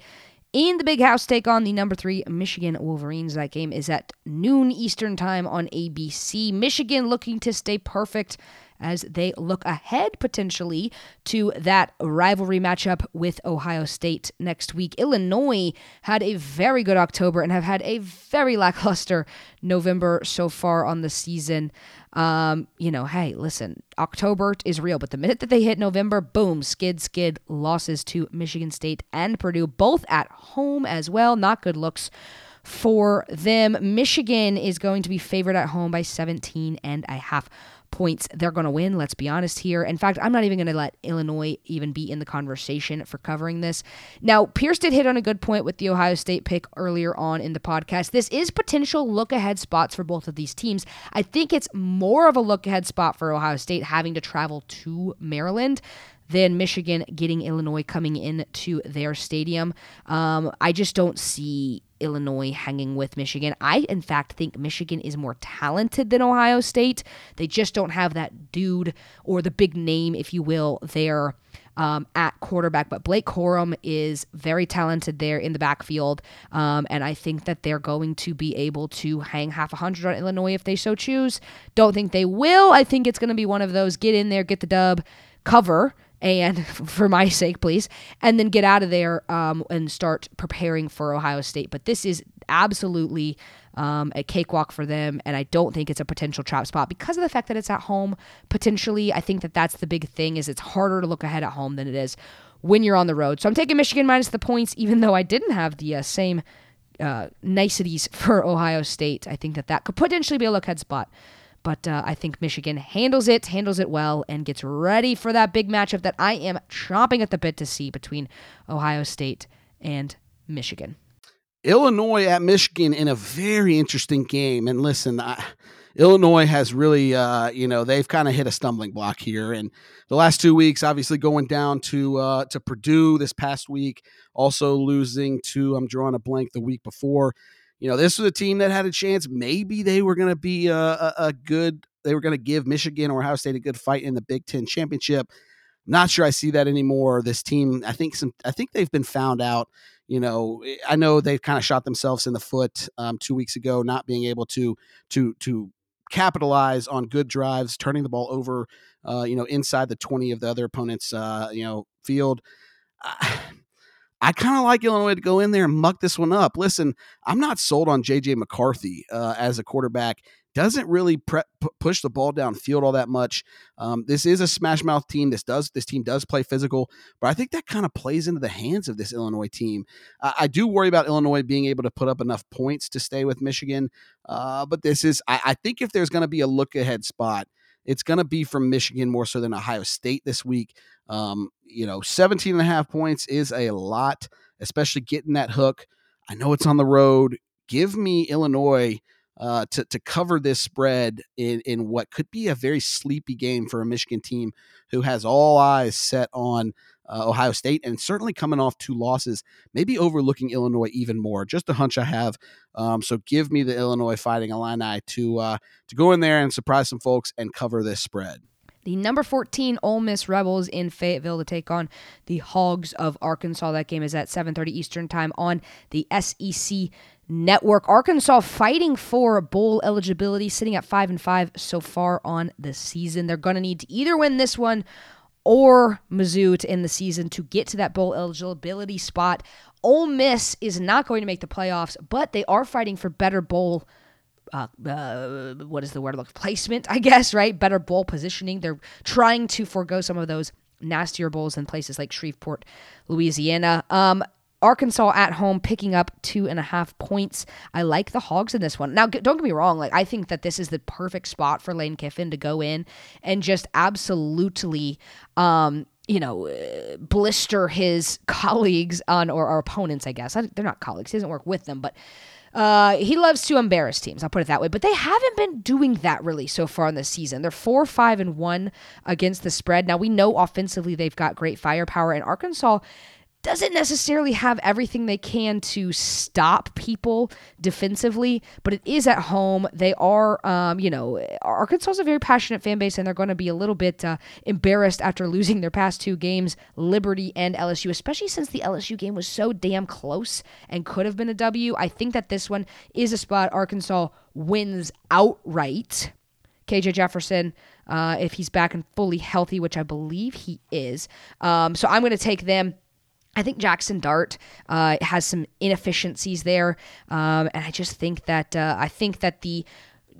in the big house take on the number three Michigan Wolverines. That game is at noon Eastern time on ABC. Michigan looking to stay perfect as they look ahead potentially to that rivalry matchup with Ohio State next week. Illinois had a very good October and have had a very lackluster November so far on the season. Um, you know, hey, listen, October is real, but the minute that they hit November, boom, skid, skid, losses to Michigan State and Purdue, both at home as well. Not good looks for them. Michigan is going to be favored at home by 17 and a half points they're going to win. Let's be honest here. In fact, I'm not even going to let Illinois even be in the conversation for covering this. Now, Pierce did hit on a good point with the Ohio State pick earlier on in the podcast. This is potential look ahead spots for both of these teams. I think it's more of a look ahead spot for Ohio State having to travel to Maryland than Michigan getting Illinois coming into their stadium. Um, I just don't see Illinois hanging with Michigan. I, in fact, think Michigan is more talented than Ohio State. They just don't have that dude or the big name, if you will, there. Um, at quarterback, but Blake Corum is very talented there in the backfield, um, and I think that they're going to be able to hang half a hundred on Illinois if they so choose. Don't think they will. I think it's going to be one of those get in there, get the dub, cover, and for my sake, please, and then get out of there um, and start preparing for Ohio State. But this is absolutely um, a cakewalk for them, and I don't think it's a potential trap spot because of the fact that it's at home. Potentially, I think that that's the big thing is it's harder to look ahead at home than it is when you're on the road. So I'm taking Michigan minus the points, even though I didn't have the uh, same uh, niceties for Ohio State. I think that that could potentially be a look ahead spot. But uh, I think Michigan handles it, handles it well, and gets ready for that big matchup that I am chomping at the bit to see between Ohio State and Michigan. Illinois at Michigan in a very interesting game. And listen, I, Illinois has really, uh, you know, they've kind of hit a stumbling block here. And the last two weeks, obviously going down to uh, to Purdue this past week, also losing to I'm drawing a blank the week before. You know, this was a team that had a chance. Maybe they were going to be a, a, a good. They were going to give Michigan or Ohio State a good fight in the Big Ten championship. Not sure I see that anymore. This team, I think some, I think they've been found out. You know, I know they've kind of shot themselves in the foot um, two weeks ago, not being able to to to capitalize on good drives, turning the ball over, uh, you know, inside the 20 of the other opponent's, uh, you know, field. I kind of like Illinois to go in there and muck this one up. Listen, I'm not sold on JJ McCarthy uh, as a quarterback doesn't really pre- push the ball downfield all that much. Um, this is a smash mouth team. This does this team does play physical, but I think that kind of plays into the hands of this Illinois team. I do worry about Illinois being able to put up enough points to stay with Michigan, uh, but this is I, I think if there's going to be a look ahead spot. It's going to be from Michigan more so than Ohio State this week. Um, you know, 17 and a half points is a lot, especially getting that hook. I know it's on the road. Give me Illinois uh, to to cover this spread in in what could be a very sleepy game for a Michigan team who has all eyes set on uh, Ohio State and certainly coming off two losses, maybe overlooking Illinois even more. Just a hunch I have. Um, so give me the Illinois Fighting Illini to uh, to go in there and surprise some folks and cover this spread the number 14 Ole Miss Rebels in Fayetteville to take on the Hogs of Arkansas. That game is at 7:30 Eastern Time on the SEC Network. Arkansas fighting for bowl eligibility, sitting at 5 and 5 so far on the season. They're going to need to either win this one or Mizzou to end the season to get to that bowl eligibility spot. Ole Miss is not going to make the playoffs, but they are fighting for better bowl uh, uh, what is the word? Like placement, I guess, right? Better bowl positioning. They're trying to forego some of those nastier bowls in places like Shreveport, Louisiana. Um, Arkansas at home picking up two and a half points. I like the Hogs in this one. Now, don't get me wrong. Like, I think that this is the perfect spot for Lane Kiffin to go in and just absolutely, um, you know, uh, blister his colleagues on or, or opponents. I guess I, they're not colleagues. He doesn't work with them, but uh, he loves to embarrass teams. I'll put it that way. But they haven't been doing that really so far in the season. They're four, five, and one against the spread. Now we know offensively they've got great firepower, and Arkansas doesn't necessarily have everything they can to stop people defensively, but it is at home. They are, um, you know, Arkansas is a very passionate fan base, and they're going to be a little bit uh, embarrassed after losing their past two games, Liberty and LSU, especially since the LSU game was so damn close and could have been a W. I think that this one is a spot Arkansas wins outright. KJ Jefferson, uh, if he's back and fully healthy, which I believe he is. Um, so I'm going to take them I think Jackson Dart uh, has some inefficiencies there, um, and I just think that uh, I think that the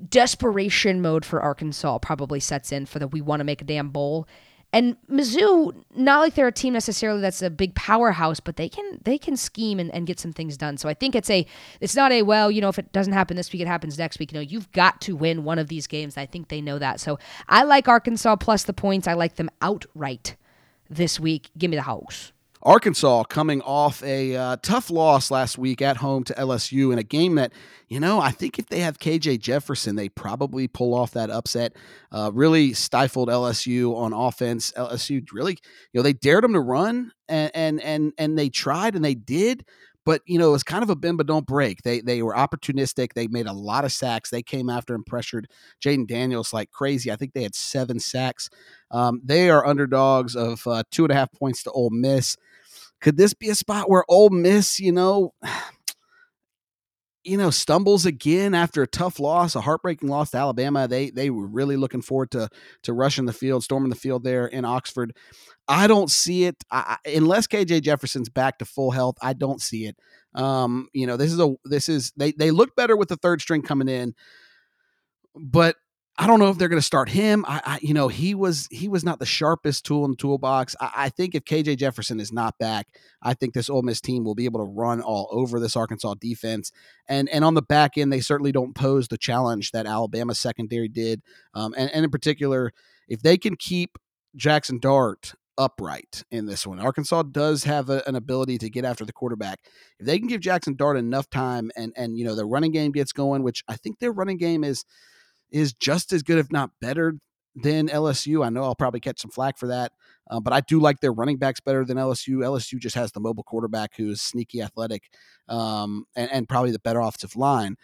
desperation mode for Arkansas probably sets in for the we want to make a damn bowl. And Mizzou, not like they're a team necessarily that's a big powerhouse, but they can they can scheme and, and get some things done. So I think it's a it's not a well, you know, if it doesn't happen this week, it happens next week. You know, you've got to win one of these games. I think they know that. So I like Arkansas plus the points. I like them outright this week. Give me the house. Arkansas coming off a uh, tough loss last week at home to LSU in a game that, you know, I think if they have KJ Jefferson, they probably pull off that upset. Uh, really stifled LSU on offense. LSU really, you know, they dared them to run and and and and they tried and they did, but you know it was kind of a bend but don't break. They they were opportunistic. They made a lot of sacks. They came after and pressured Jayden Daniels like crazy. I think they had seven sacks. Um, they are underdogs of uh, two and a half points to Ole Miss. Could this be a spot where Ole Miss, you know, you know, stumbles again after a tough loss, a heartbreaking loss to Alabama? They they were really looking forward to to rushing the field, storming the field there in Oxford. I don't see it I, unless KJ Jefferson's back to full health. I don't see it. Um, you know, this is a this is they they look better with the third string coming in, but I don't know if they're going to start him. I, I, you know, he was he was not the sharpest tool in the toolbox. I, I, think if KJ Jefferson is not back, I think this Ole Miss team will be able to run all over this Arkansas defense. And and on the back end, they certainly don't pose the challenge that Alabama secondary did. Um, and, and in particular, if they can keep Jackson Dart upright in this one. Arkansas does have a, an ability to get after the quarterback. If they can give Jackson Dart enough time and and you know the running game gets going, which I think their running game is is just as good, if not better, than LSU. I know I'll probably catch some flack for that, uh, but I do like their running backs better than LSU. LSU just has the mobile quarterback who is sneaky athletic um, and, and, probably the better offensive line.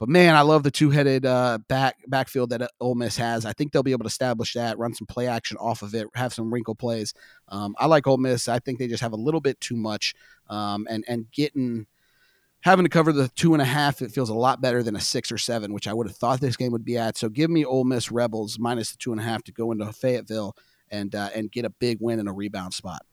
But man, I love the two-headed uh, back backfield that uh, Ole Miss has. I think they'll be able to establish that, run some play action off of it, have some wrinkle plays. Um, I like Ole Miss. I think they just have a little bit too much, um, and and getting having to cover the two and a half, it feels a lot better than a six or seven, which I would have thought this game would be at. So give me Ole Miss Rebels minus the two and a half to go into Fayetteville and uh, and get a big win in a rebound spot.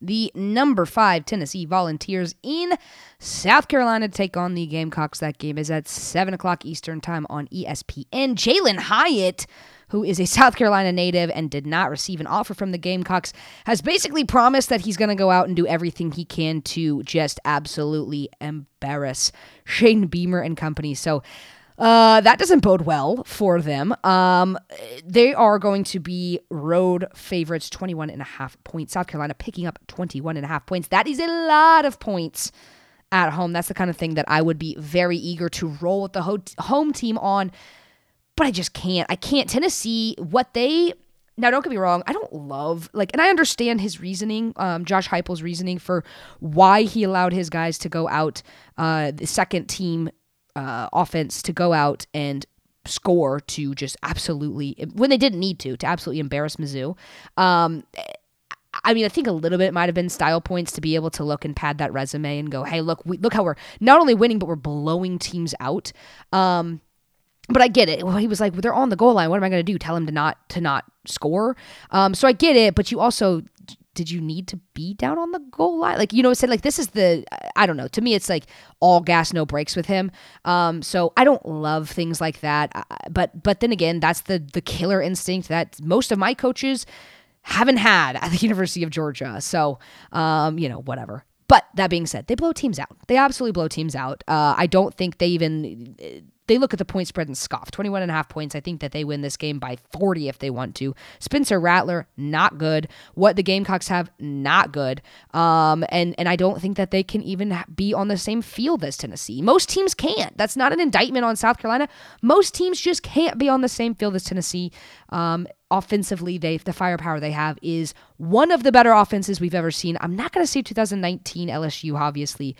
The number five Tennessee Volunteers in South Carolina take on the Gamecocks. That game is at seven o'clock Eastern time on ESPN. Jalin Hyatt who is a South Carolina native and did not receive an offer from the Gamecocks, has basically promised that he's going to go out and do everything he can to just absolutely embarrass Shane Beamer and company. So, uh, that doesn't bode well for them. Um, they are going to be road favorites, 21 and a half points. South Carolina picking up 21 and a half points. That is a lot of points at home. That's the kind of thing that I would be very eager to roll with the ho- home team on but I just can't. I can't. Tennessee, what they now don't get me wrong, I don't love like and I understand his reasoning, um, Josh Heupel's reasoning for why he allowed his guys to go out, uh, the second team uh, offense to go out and score to just absolutely when they didn't need to to absolutely embarrass Mizzou. Um, I mean, I think a little bit might have been style points to be able to look and pad that resume and go, hey, look, we, look how we're not only winning, but we're blowing teams out. Um, but I get it. Well, he was like, well, they're on the goal line. What am I going to do? Tell him to not to not score. Um, so I get it. But you also did you need to be down on the goal line? Like you know, said like this is the I don't know. To me, it's like all gas, no brakes with him. Um, so I don't love things like that. But but then again, that's the the killer instinct that most of my coaches haven't had at the University of Georgia. So um, you know, whatever. But that being said, they blow teams out. They absolutely blow teams out. Uh, I don't think they even they look at the point spread and scoff. 21 and a half points. I think that they win this game by 40 if they want to. Spencer Rattler, not good. What the Gamecocks have, not good. Um, and, and I don't think that they can even be on the same field as Tennessee. Most teams can't. That's not an indictment on South Carolina. Most teams just can't be on the same field as Tennessee. Um, offensively, they the firepower they have is one of the better offenses we've ever seen. I'm not going to say 2019 LSU, obviously.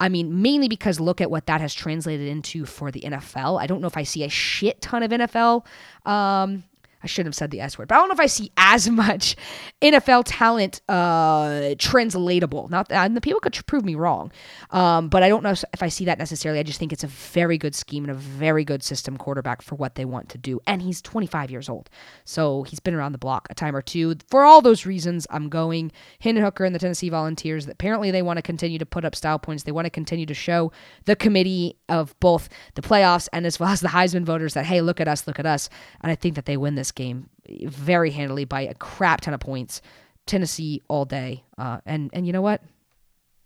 I mean, mainly because look at what that has translated into for the NFL. I don't know if I see a shit ton of NFL um, I shouldn't have said the S word, but I don't know if I see as much NFL talent uh, translatable. Not that and the people could prove me wrong, um, but I don't know if I see that necessarily. I just think it's a very good scheme and a very good system quarterback for what they want to do. And he's 25 years old, so he's been around the block a time or two. For all those reasons, I'm going Hendon Hooker and the Tennessee Volunteers. Apparently they want to continue to put up style points. They want to continue to show the committee of both the playoffs and as well as the Heisman voters that hey, look at us, look at us. And I think that they win this game very handily by a crap ton of points. Tennessee all day. Uh, and and you know what?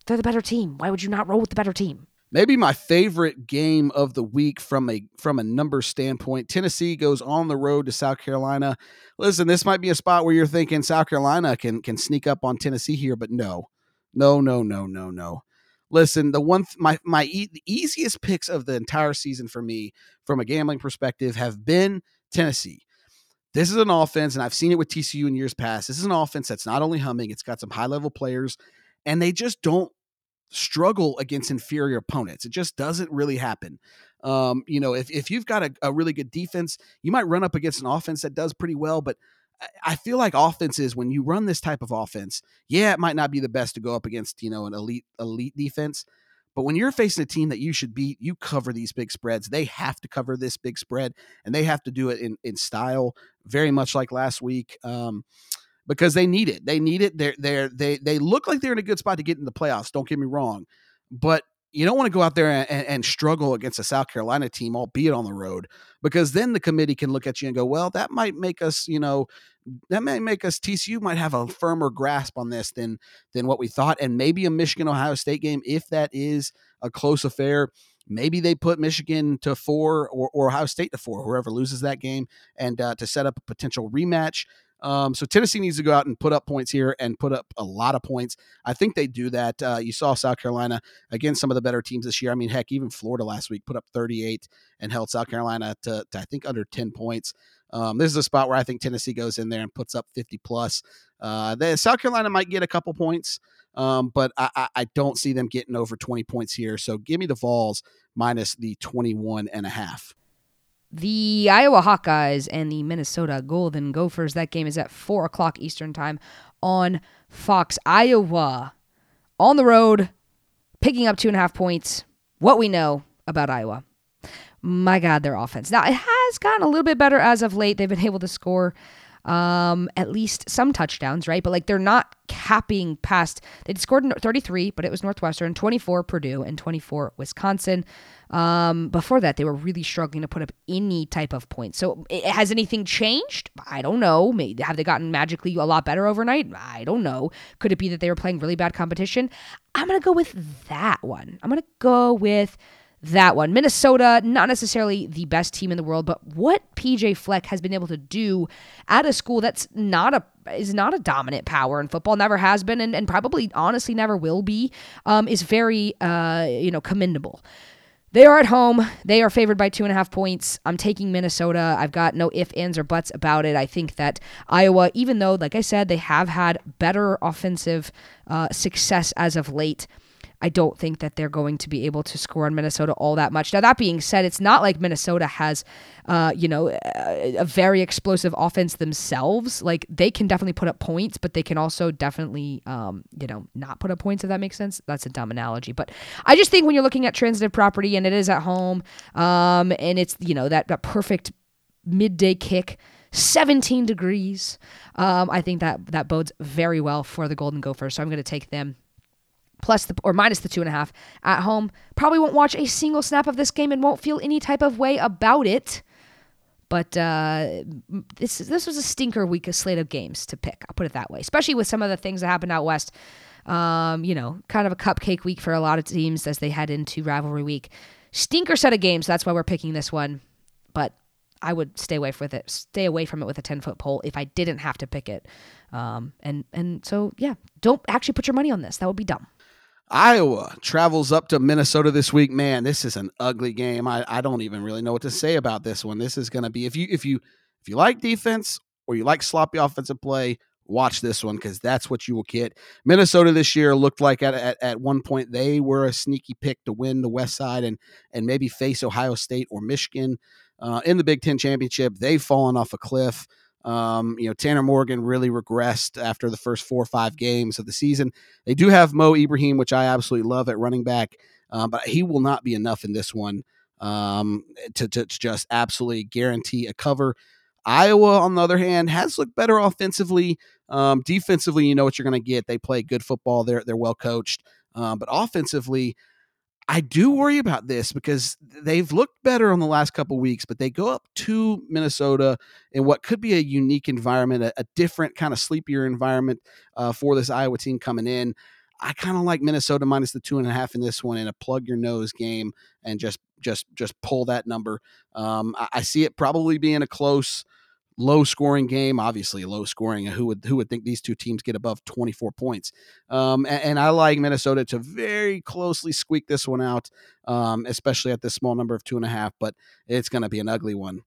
They're the better team. Why would you not roll with the better team? Maybe my favorite game of the week from a from a number standpoint. Tennessee goes on the road to South Carolina. Listen, this might be a spot where you're thinking South Carolina can can sneak up on Tennessee here, but no, no, no, no, no, no. Listen, the one th- my my e- the easiest picks of the entire season for me from a gambling perspective have been Tennessee. This is an offense, and I've seen it with TCU in years past. This is an offense that's not only humming, it's got some high level players, and they just don't struggle against inferior opponents. It just doesn't really happen. Um, you know, if, if you've got a, a really good defense, you might run up against an offense that does pretty well, but I feel like offenses when you run this type of offense, yeah, it might not be the best to go up against, you know, an elite elite defense, but when you're facing a team that you should beat, you cover these big spreads. They have to cover this big spread, and they have to do it in, in style, very much like last week, um, because they need it. They need it. They're, they're, they they look like they're in a good spot to get in the playoffs. Don't get me wrong, but you don't want to go out there and, and, struggle against a South Carolina team, albeit on the road, because then the committee can look at you and go, well, that might make us, you know, that may make us TCU might have a firmer grasp on this than than what we thought, and maybe a Michigan Ohio State game, if that is a close affair, maybe they put Michigan to four or, or Ohio State to four, whoever loses that game, and uh, to set up a potential rematch. Um, so Tennessee needs to go out and put up points here and put up a lot of points. I think they do that. Uh, you saw South Carolina against some of the better teams this year. I mean, heck, even Florida last week put up 38 and held South Carolina to, to I think under 10 points. Um, this is a spot where I think Tennessee goes in there and puts up 50 plus. Uh, South Carolina might get a couple points, um, but I, I, I, don't see them getting over 20 points here. So give me the Vols minus the 21 and a half. The Iowa Hawkeyes and the Minnesota Golden Gophers. That game is at 4 o'clock Eastern Time on Fox. Iowa on the road, picking up two and a half points. What we know about Iowa. My God, their offense. Now, it has gotten a little bit better as of late. They've been able to score um, at least some touchdowns, right? But like they're not capping past. They scored 33, but it was Northwestern, 24 Purdue, and 24 Wisconsin. Um, before that, they were really struggling to put up any type of points. So, it, has anything changed? I don't know. Maybe, have they gotten magically a lot better overnight? I don't know. Could it be that they were playing really bad competition? I'm gonna go with that one. I'm gonna go with that one. Minnesota, not necessarily the best team in the world, but what PJ Fleck has been able to do at a school that's not a is not a dominant power in football, never has been, and, and probably honestly never will be, um, is very uh, you know commendable. They are at home. They are favored by two and a half points. I'm taking Minnesota. I've got no ifs, ands, or buts about it. I think that Iowa, even though, like I said, they have had better offensive uh, success as of late, I don't think that they're going to be able to score on Minnesota all that much. Now, that being said, it's not like Minnesota has, uh, you know, a, very explosive offense themselves. Like they can definitely put up points, but they can also definitely, um, you know, not put up points. If that makes sense, that's a dumb analogy. But I just think when you're looking at transitive property and it is at home, um, and it's you know that that perfect midday kick. 17 degrees. Um, I think that that bodes very well for the Golden Gophers. So I'm going to take them plus the or minus the two and a half at home. Probably won't watch a single snap of this game and won't feel any type of way about it. But uh, this this was a stinker week, a slate of games to pick. I'll put it that way, especially with some of the things that happened out west. Um, you know, kind of a cupcake week for a lot of teams as they head into rivalry week. Stinker set of games. That's why we're picking this one. But I would stay away with it. Stay away from it with a ten foot pole if I didn't have to pick it. Um, and and so yeah, don't actually put your money on this. That would be dumb. Iowa travels up to Minnesota this week. Man, this is an ugly game. I, I don't even really know what to say about this one. This is going to be if you if you if you like defense or you like sloppy offensive play, watch this one because that's what you will get. Minnesota this year looked like at, at, at one point they were a sneaky pick to win the West Side and and maybe face Ohio State or Michigan uh, in the Big Ten championship. They've fallen off a cliff. Um, you know, Tanner Morgan really regressed after the first four or five games of the season. They do have Mo Ibrahim, which I absolutely love at running back, um, but he will not be enough in this one um, to, to, to just absolutely guarantee a cover. Iowa, on the other hand, has looked better offensively. Um, defensively, you know what you're going to get. They play good football. They're they're well coached. Um, but offensively, I do worry about this because they've looked better on the last couple weeks, but they go up to Minnesota in what could be a unique environment, a, a different kind of sleepier environment uh, for this Iowa team coming in. I kind of like Minnesota minus the two and a half in this one in a plug your nose game and just just just pull that number. Um, I, I see it probably being a close low scoring game. Obviously, low scoring. Who would who would think these two teams get above 24 points? Um, and, and, I like Minnesota to very closely squeak this one out, um, especially at this small number of two and a half. But it's going to be an ugly one.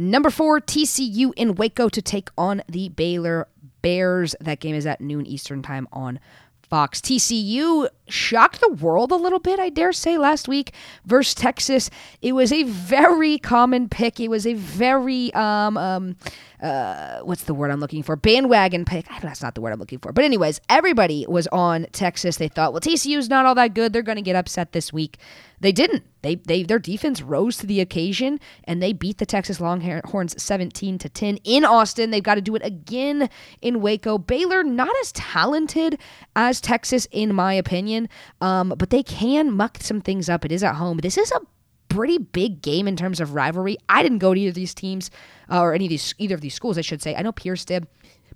Number four, TCU in Waco to take on the Baylor Bears. That game is at noon Eastern time on Fox. TCU shocked the world a little bit, I dare say, last week versus Texas. It was a very common pick. It was a very um, um, uh, what's the word I'm looking for? Bandwagon pick. That's not the word I'm looking for. But anyways, everybody was on Texas. They thought, well, TCU's not all that good. They're going to get upset this week. They didn't. They they their defense rose to the occasion and they beat the Texas Longhorns 17 to 10 in Austin. They've got to do it again in Waco. Baylor not as talented as Texas in my opinion, um, but they can muck some things up. It is at home. This is a pretty big game in terms of rivalry. I didn't go to either of these teams uh, or any of these either of these schools, I should say. I know Pierce did.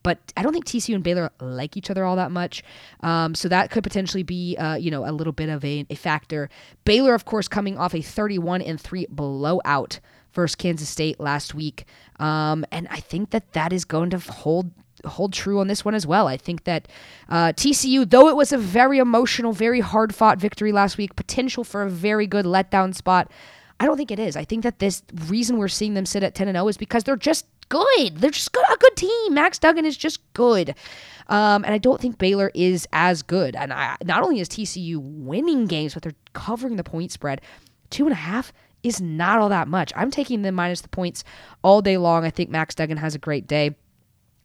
But I don't think TCU and Baylor like each other all that much. Um, so that could potentially be, uh, you know, a little bit of a, a factor. Baylor, of course, coming off a 31 and 3 blowout versus Kansas State last week. Um, and I think that that is going to hold hold true on this one as well. I think that uh, TCU, though it was a very emotional, very hard fought victory last week, potential for a very good letdown spot. I don't think it is. I think that this reason we're seeing them sit at 10 and 0 is because they're just good. They're just good, a good team. Max Duggan is just good. Um, and I don't think Baylor is as good. And I, not only is TCU winning games, but they're covering the point spread. Two and a half is not all that much. I'm taking them minus the points all day long. I think Max Duggan has a great day.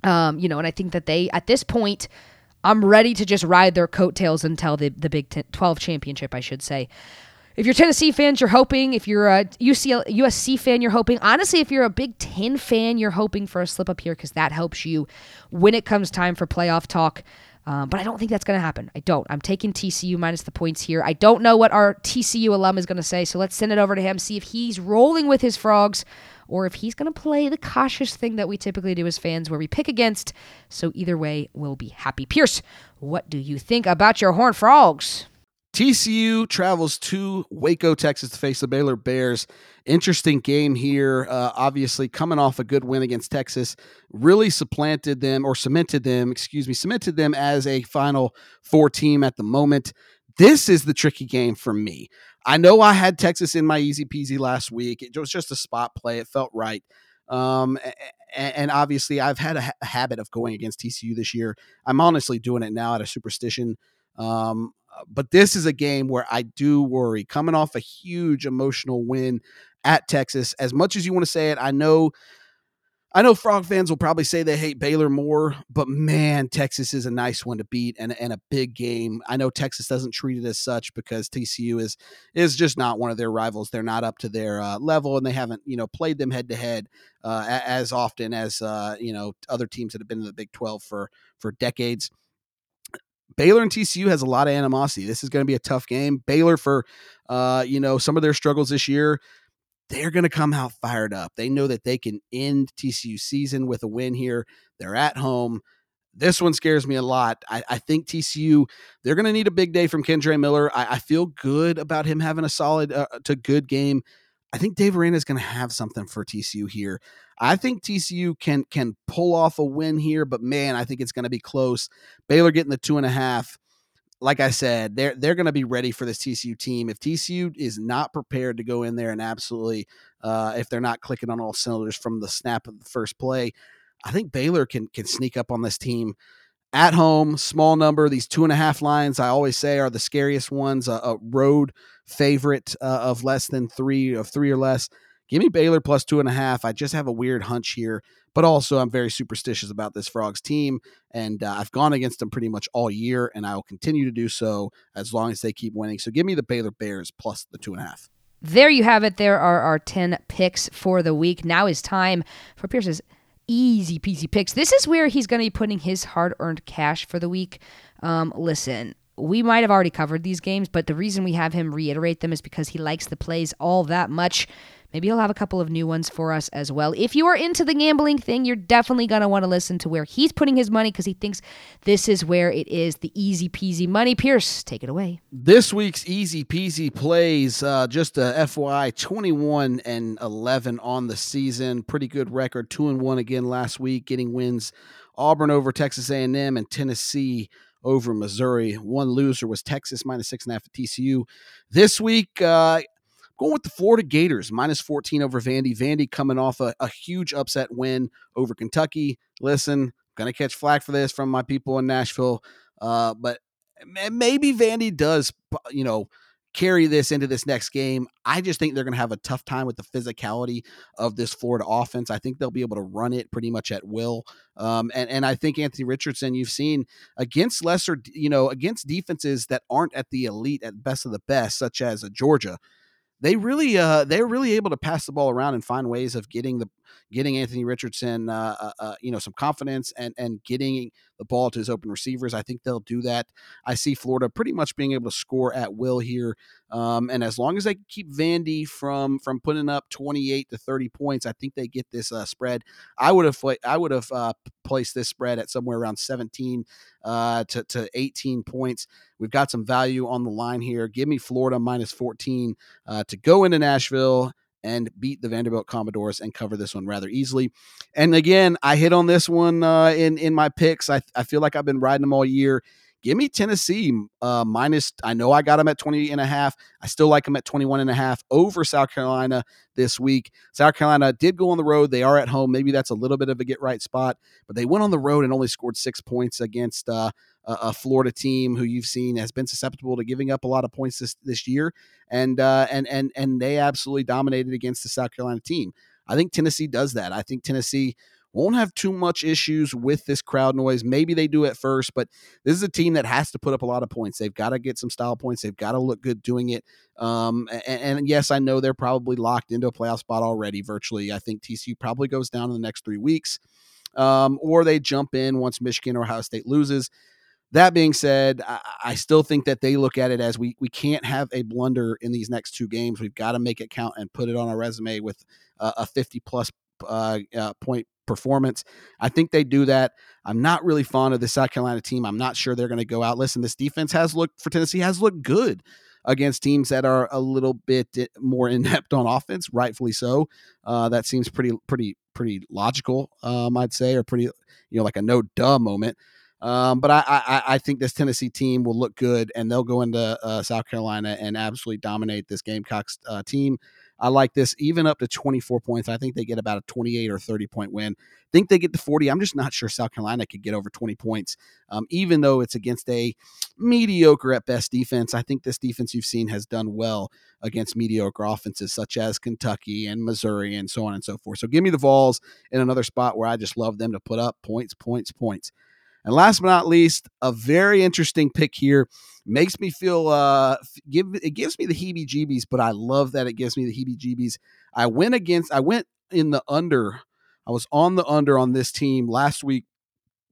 Um, you know, and I think that they, at this point, I'm ready to just ride their coattails until the, the Big 12 championship, I should say. If you're Tennessee fans, you're hoping. If you're a UCL, USC fan, you're hoping. Honestly, if you're a Big Ten fan, you're hoping for a slip up here because that helps you when it comes time for playoff talk. Um, but I don't think that's going to happen. I don't. I'm taking TCU minus the points here. I don't know what our TCU alum is going to say, so let's send it over to him, see if he's rolling with his frogs or if he's going to play the cautious thing that we typically do as fans where we pick against. So either way, we'll be happy. Pierce, what do you think about your Horn Frogs? TCU travels to Waco, Texas to face the Baylor Bears. Interesting game here. Uh, obviously, coming off a good win against Texas, really supplanted them or cemented them, excuse me, cemented them as a Final Four team at the moment. This is the tricky game for me. I know I had Texas in my easy peasy last week. It was just a spot play. It felt right. Um, and, obviously, I've had a, ha- habit of going against TCU this year. I'm honestly doing it now out of superstition. Um, but this is a game where I do worry. Coming off a huge emotional win at Texas, as much as you want to say it, I know. I know Frog fans will probably say they hate Baylor more, but man, Texas is a nice one to beat and, and a big game. I know Texas doesn't treat it as such because TCU is is just not one of their rivals. They're not up to their uh, level, and they haven't you know played them head to head as often as uh, you know other teams that have been in the Big Twelve for for decades. Baylor and TCU has a lot of animosity. This is going to be a tough game. Baylor for uh, you know, some of their struggles this year, they're going to come out fired up. They know that they can end TCU season with a win here. They're at home. This one scares me a lot. I, I think TCU, they're going to need a big day from Kendre Miller. I, I, feel good about him having a solid uh, to good game. I think Dave Aranda is going to have something for TCU here. I think TCU can can pull off a win here, but man, I think it's going to be close. Baylor getting the two and a half. Like I said, they're they're going to be ready for this TCU team. If TCU is not prepared to go in there and absolutely, uh, if they're not clicking on all cylinders from the snap of the first play, I think Baylor can can sneak up on this team at home, small number. These two and a half lines, I always say, are the scariest ones. A, a road favorite uh, of less than three, of three or less. Give me Baylor plus two and a half. I just have a weird hunch here, but also I'm very superstitious about this Frogs team, and uh, I've gone against them pretty much all year, and I will continue to do so as long as they keep winning. So give me the Baylor Bears plus the two and a half. There you have it. There are our 10 picks for the week. Now is time for Pierce's easy peasy picks. This is where he's going to be putting his hard earned cash for the week. Um, listen, we might have already covered these games, but the reason we have him reiterate them is because he likes the plays all that much. Maybe he'll have a couple of new ones for us as well. If you are into the gambling thing, you're definitely going to want to listen to where he's putting his money because he thinks this is where it is the easy peasy money. Pierce, take it away. This week's easy peasy plays, uh, just a FYI, 21 and 11 on the season. Pretty good record. 2 and 1 again last week, getting wins Auburn over Texas A&M and Tennessee over Missouri. One loser was Texas minus six and a half at TCU. This week, uh, Going with the Florida Gators, minus 14 over Vandy. Vandy coming off a, a huge upset win over Kentucky. Listen, to catch flack for this from my people in Nashville. Uh, but maybe Vandy does, you know, carry this into this next game. I just think they're going to have a tough time with the physicality of this Florida offense. I think they'll be able to run it pretty much at will. Um, and, and I think Anthony Richardson, you've seen against lesser, you know, against defenses that aren't at the elite, at best of the best, such as a Georgia they really uh, they're really able to pass the ball around and find ways of getting the getting Anthony Richardson uh, uh, uh, you know some confidence and and getting the ball to his open receivers. I think they'll do that. I see Florida pretty much being able to score at will here, um, and as long as they keep Vandy from from putting up twenty eight to thirty points, I think they get this uh, spread. I would have I would have uh, placed this spread at somewhere around seventeen to to eighteen points. We've got some value on the line here. Give me Florida minus 14 uh, to go into Nashville and beat the Vanderbilt Commodores and cover this one rather easily. And again, I hit on this one uh, in in my picks. I, I feel like I've been riding them all year. Give me Tennessee uh, minus. I know I got them at 20 and a half. I still like them at 21 and a half over South Carolina this week. South Carolina did go on the road. They are at home. Maybe that's a little bit of a get right spot, but they went on the road and only scored six points against uh, a, Florida team who you've seen has been susceptible to giving up a lot of points this this year, and uh, and and and they absolutely dominated against the South Carolina team. I think Tennessee does that. I think Tennessee won't have too much issues with this crowd noise. Maybe they do at first, but this is a team that has to put up a lot of points. They've got to get some style points. They've got to look good doing it. Um, and, and, yes, I know they're probably locked into a playoff spot already. Virtually, I think TCU probably goes down in the next three weeks, um, or they jump in once Michigan or Ohio State loses. That being said, I, I, still think that they look at it as we we can't have a blunder in these next two games. We've got to make it count and put it on our resume with uh, a 50 plus uh, uh, point performance. I think they do that. I'm not really fond of the South Carolina team. I'm not sure they're going to go out. Listen, this defense has looked for Tennessee has looked good against teams that are a little bit more inept on offense, rightfully so. Uh, that seems pretty pretty pretty logical, um, I'd say, or pretty you know like a no duh moment. Um, but I, I, I think this Tennessee team will look good, and they'll go into uh, South Carolina and absolutely dominate this Gamecocks uh, team. I like this even up to 24 points. I think they get about a 28 or 30 point win. Think they get to 40. I'm just not sure South Carolina could get over 20 points, um, even though it's against a mediocre at best defense. I think this defense you've seen has done well against mediocre offenses such as Kentucky and Missouri and so on and so forth. So give me the Vols in another spot where I just love them to put up points, points, points. And last but not least, a very interesting pick here. Makes me feel uh give it gives me the heebie-jeebies, but I love that it gives me the heebie-jeebies. I went against I went in the under. I was on the under on this team last week.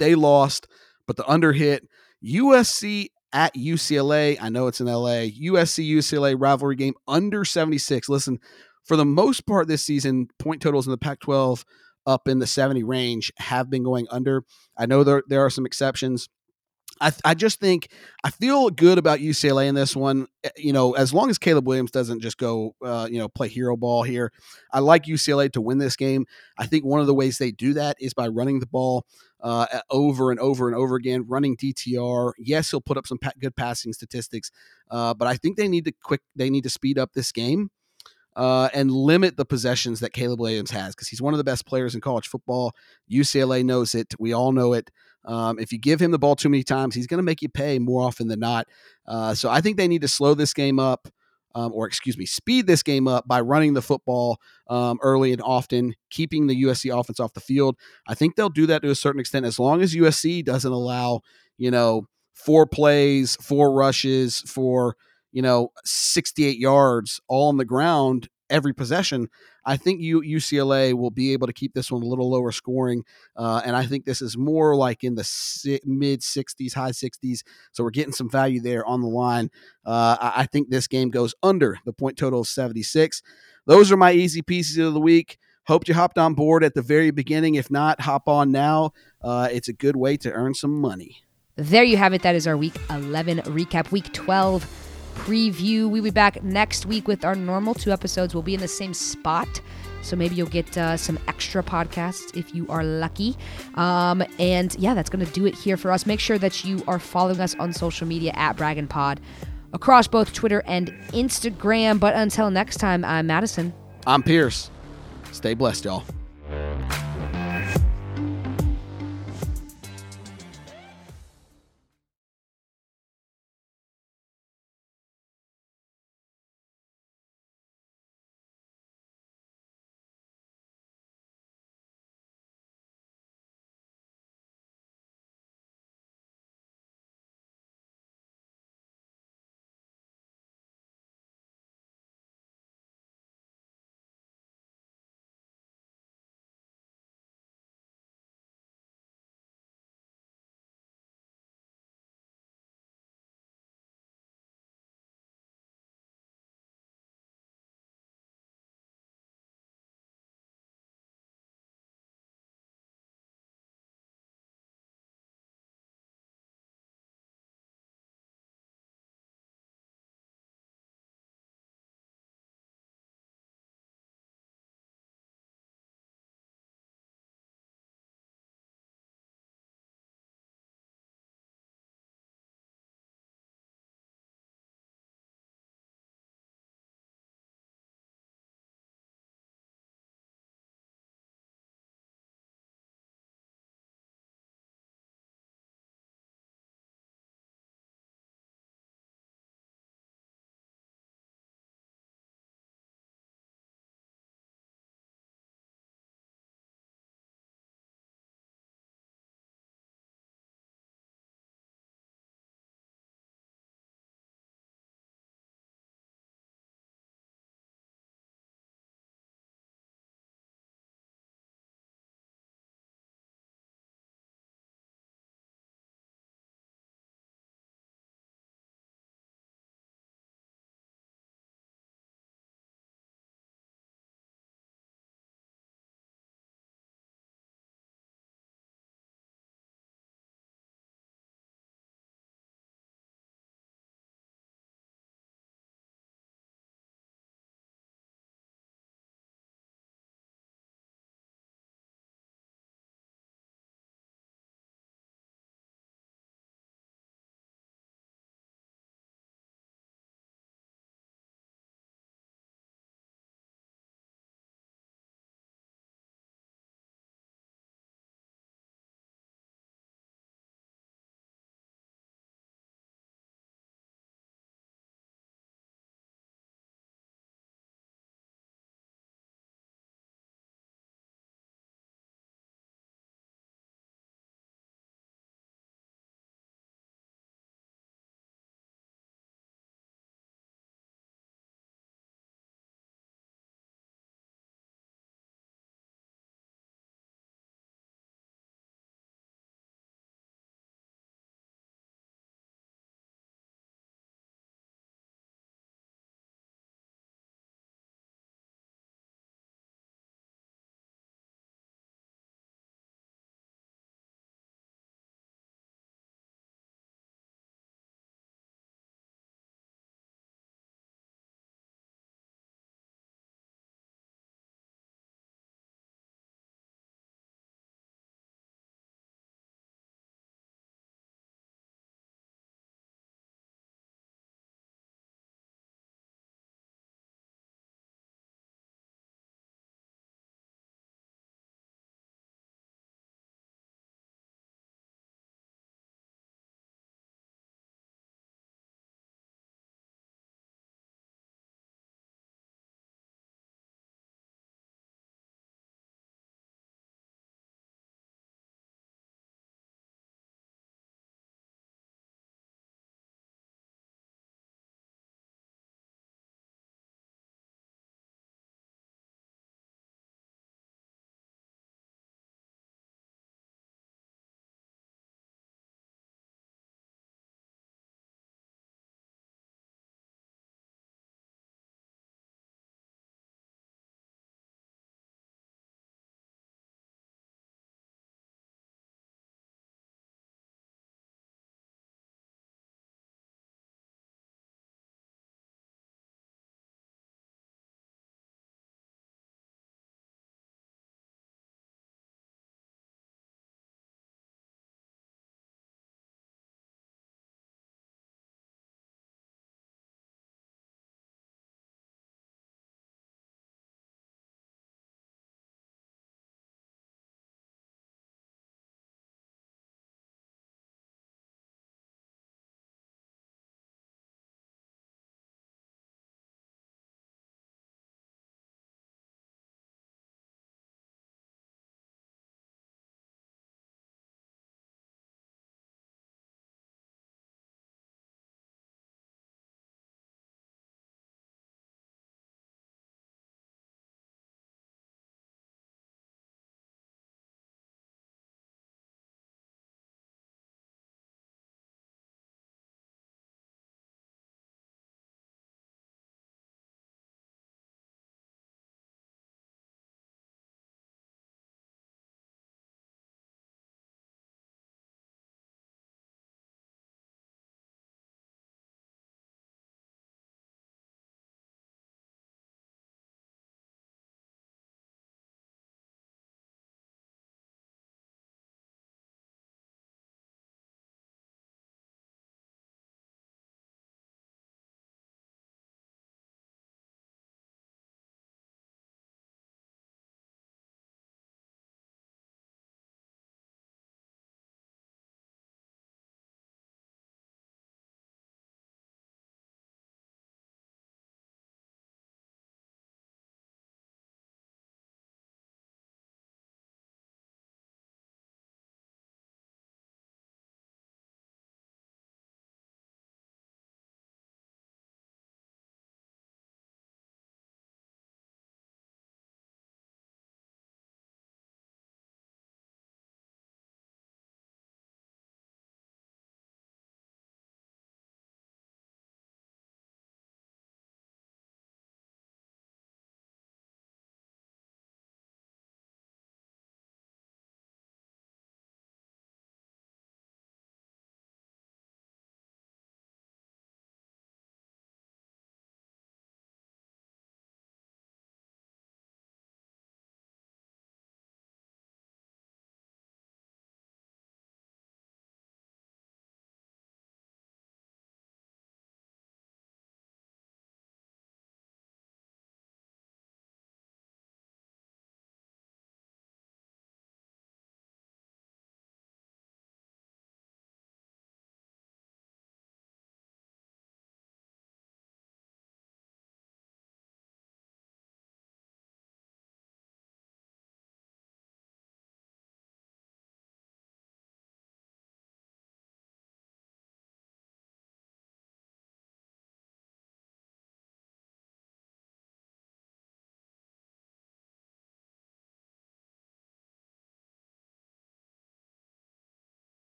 They lost, but the under hit. USC at UCLA. I know it's in LA. USC UCLA rivalry game under 76. Listen, for the most part this season, point totals in the Pac 12 up in the 70 range have been going under. I know there, there are some exceptions. I, I just think I feel good about UCLA in this one. Eh, you know, as long as Caleb Williams doesn't just go, uh, you know, play hero ball here, I like UCLA to win this game. I think one of the ways they do that is by running the ball uh, over and over and over again, running DTR. Yes, he'll put up some pa- good passing statistics, uh, but I think they need to quick. They need to speed up this game uh, and limit the possessions that Caleb Williams has because he's one of the best players in college football. UCLA knows it. We all know it. Um, if you give him the ball too many times, he's going to make you pay more often than not. Uh, so I think they need to slow this game up. Um, or excuse me, speed this game up by running the football um, early and often, keeping the USC offense off the field. I think they'll do that to a certain extent as long as USC doesn't allow, you know, four plays, four rushes for you know, 68 yards all on the ground every possession. I think you UCLA will be able to keep this one a little lower scoring, uh, and I think this is more like in the si- mid 60s, high 60s. So we're getting some value there on the line. Uh, I-, I think this game goes under the point total of 76. Those are my easy pieces of the week. Hope you hopped on board at the very beginning. If not, hop on now. Uh, it's a good way to earn some money. There you have it. That is our week 11 recap. Week 12 preview. We'll be back next week with our normal two episodes. We'll be in the same spot. So maybe you'll get uh, some extra podcasts if you are lucky. Um, and yeah, that's going to do it here for us. Make sure that you are following us on social media at Braggin Pod across both Twitter and Instagram. But until next time, I'm Madison. I'm Pierce. Stay blessed, y'all.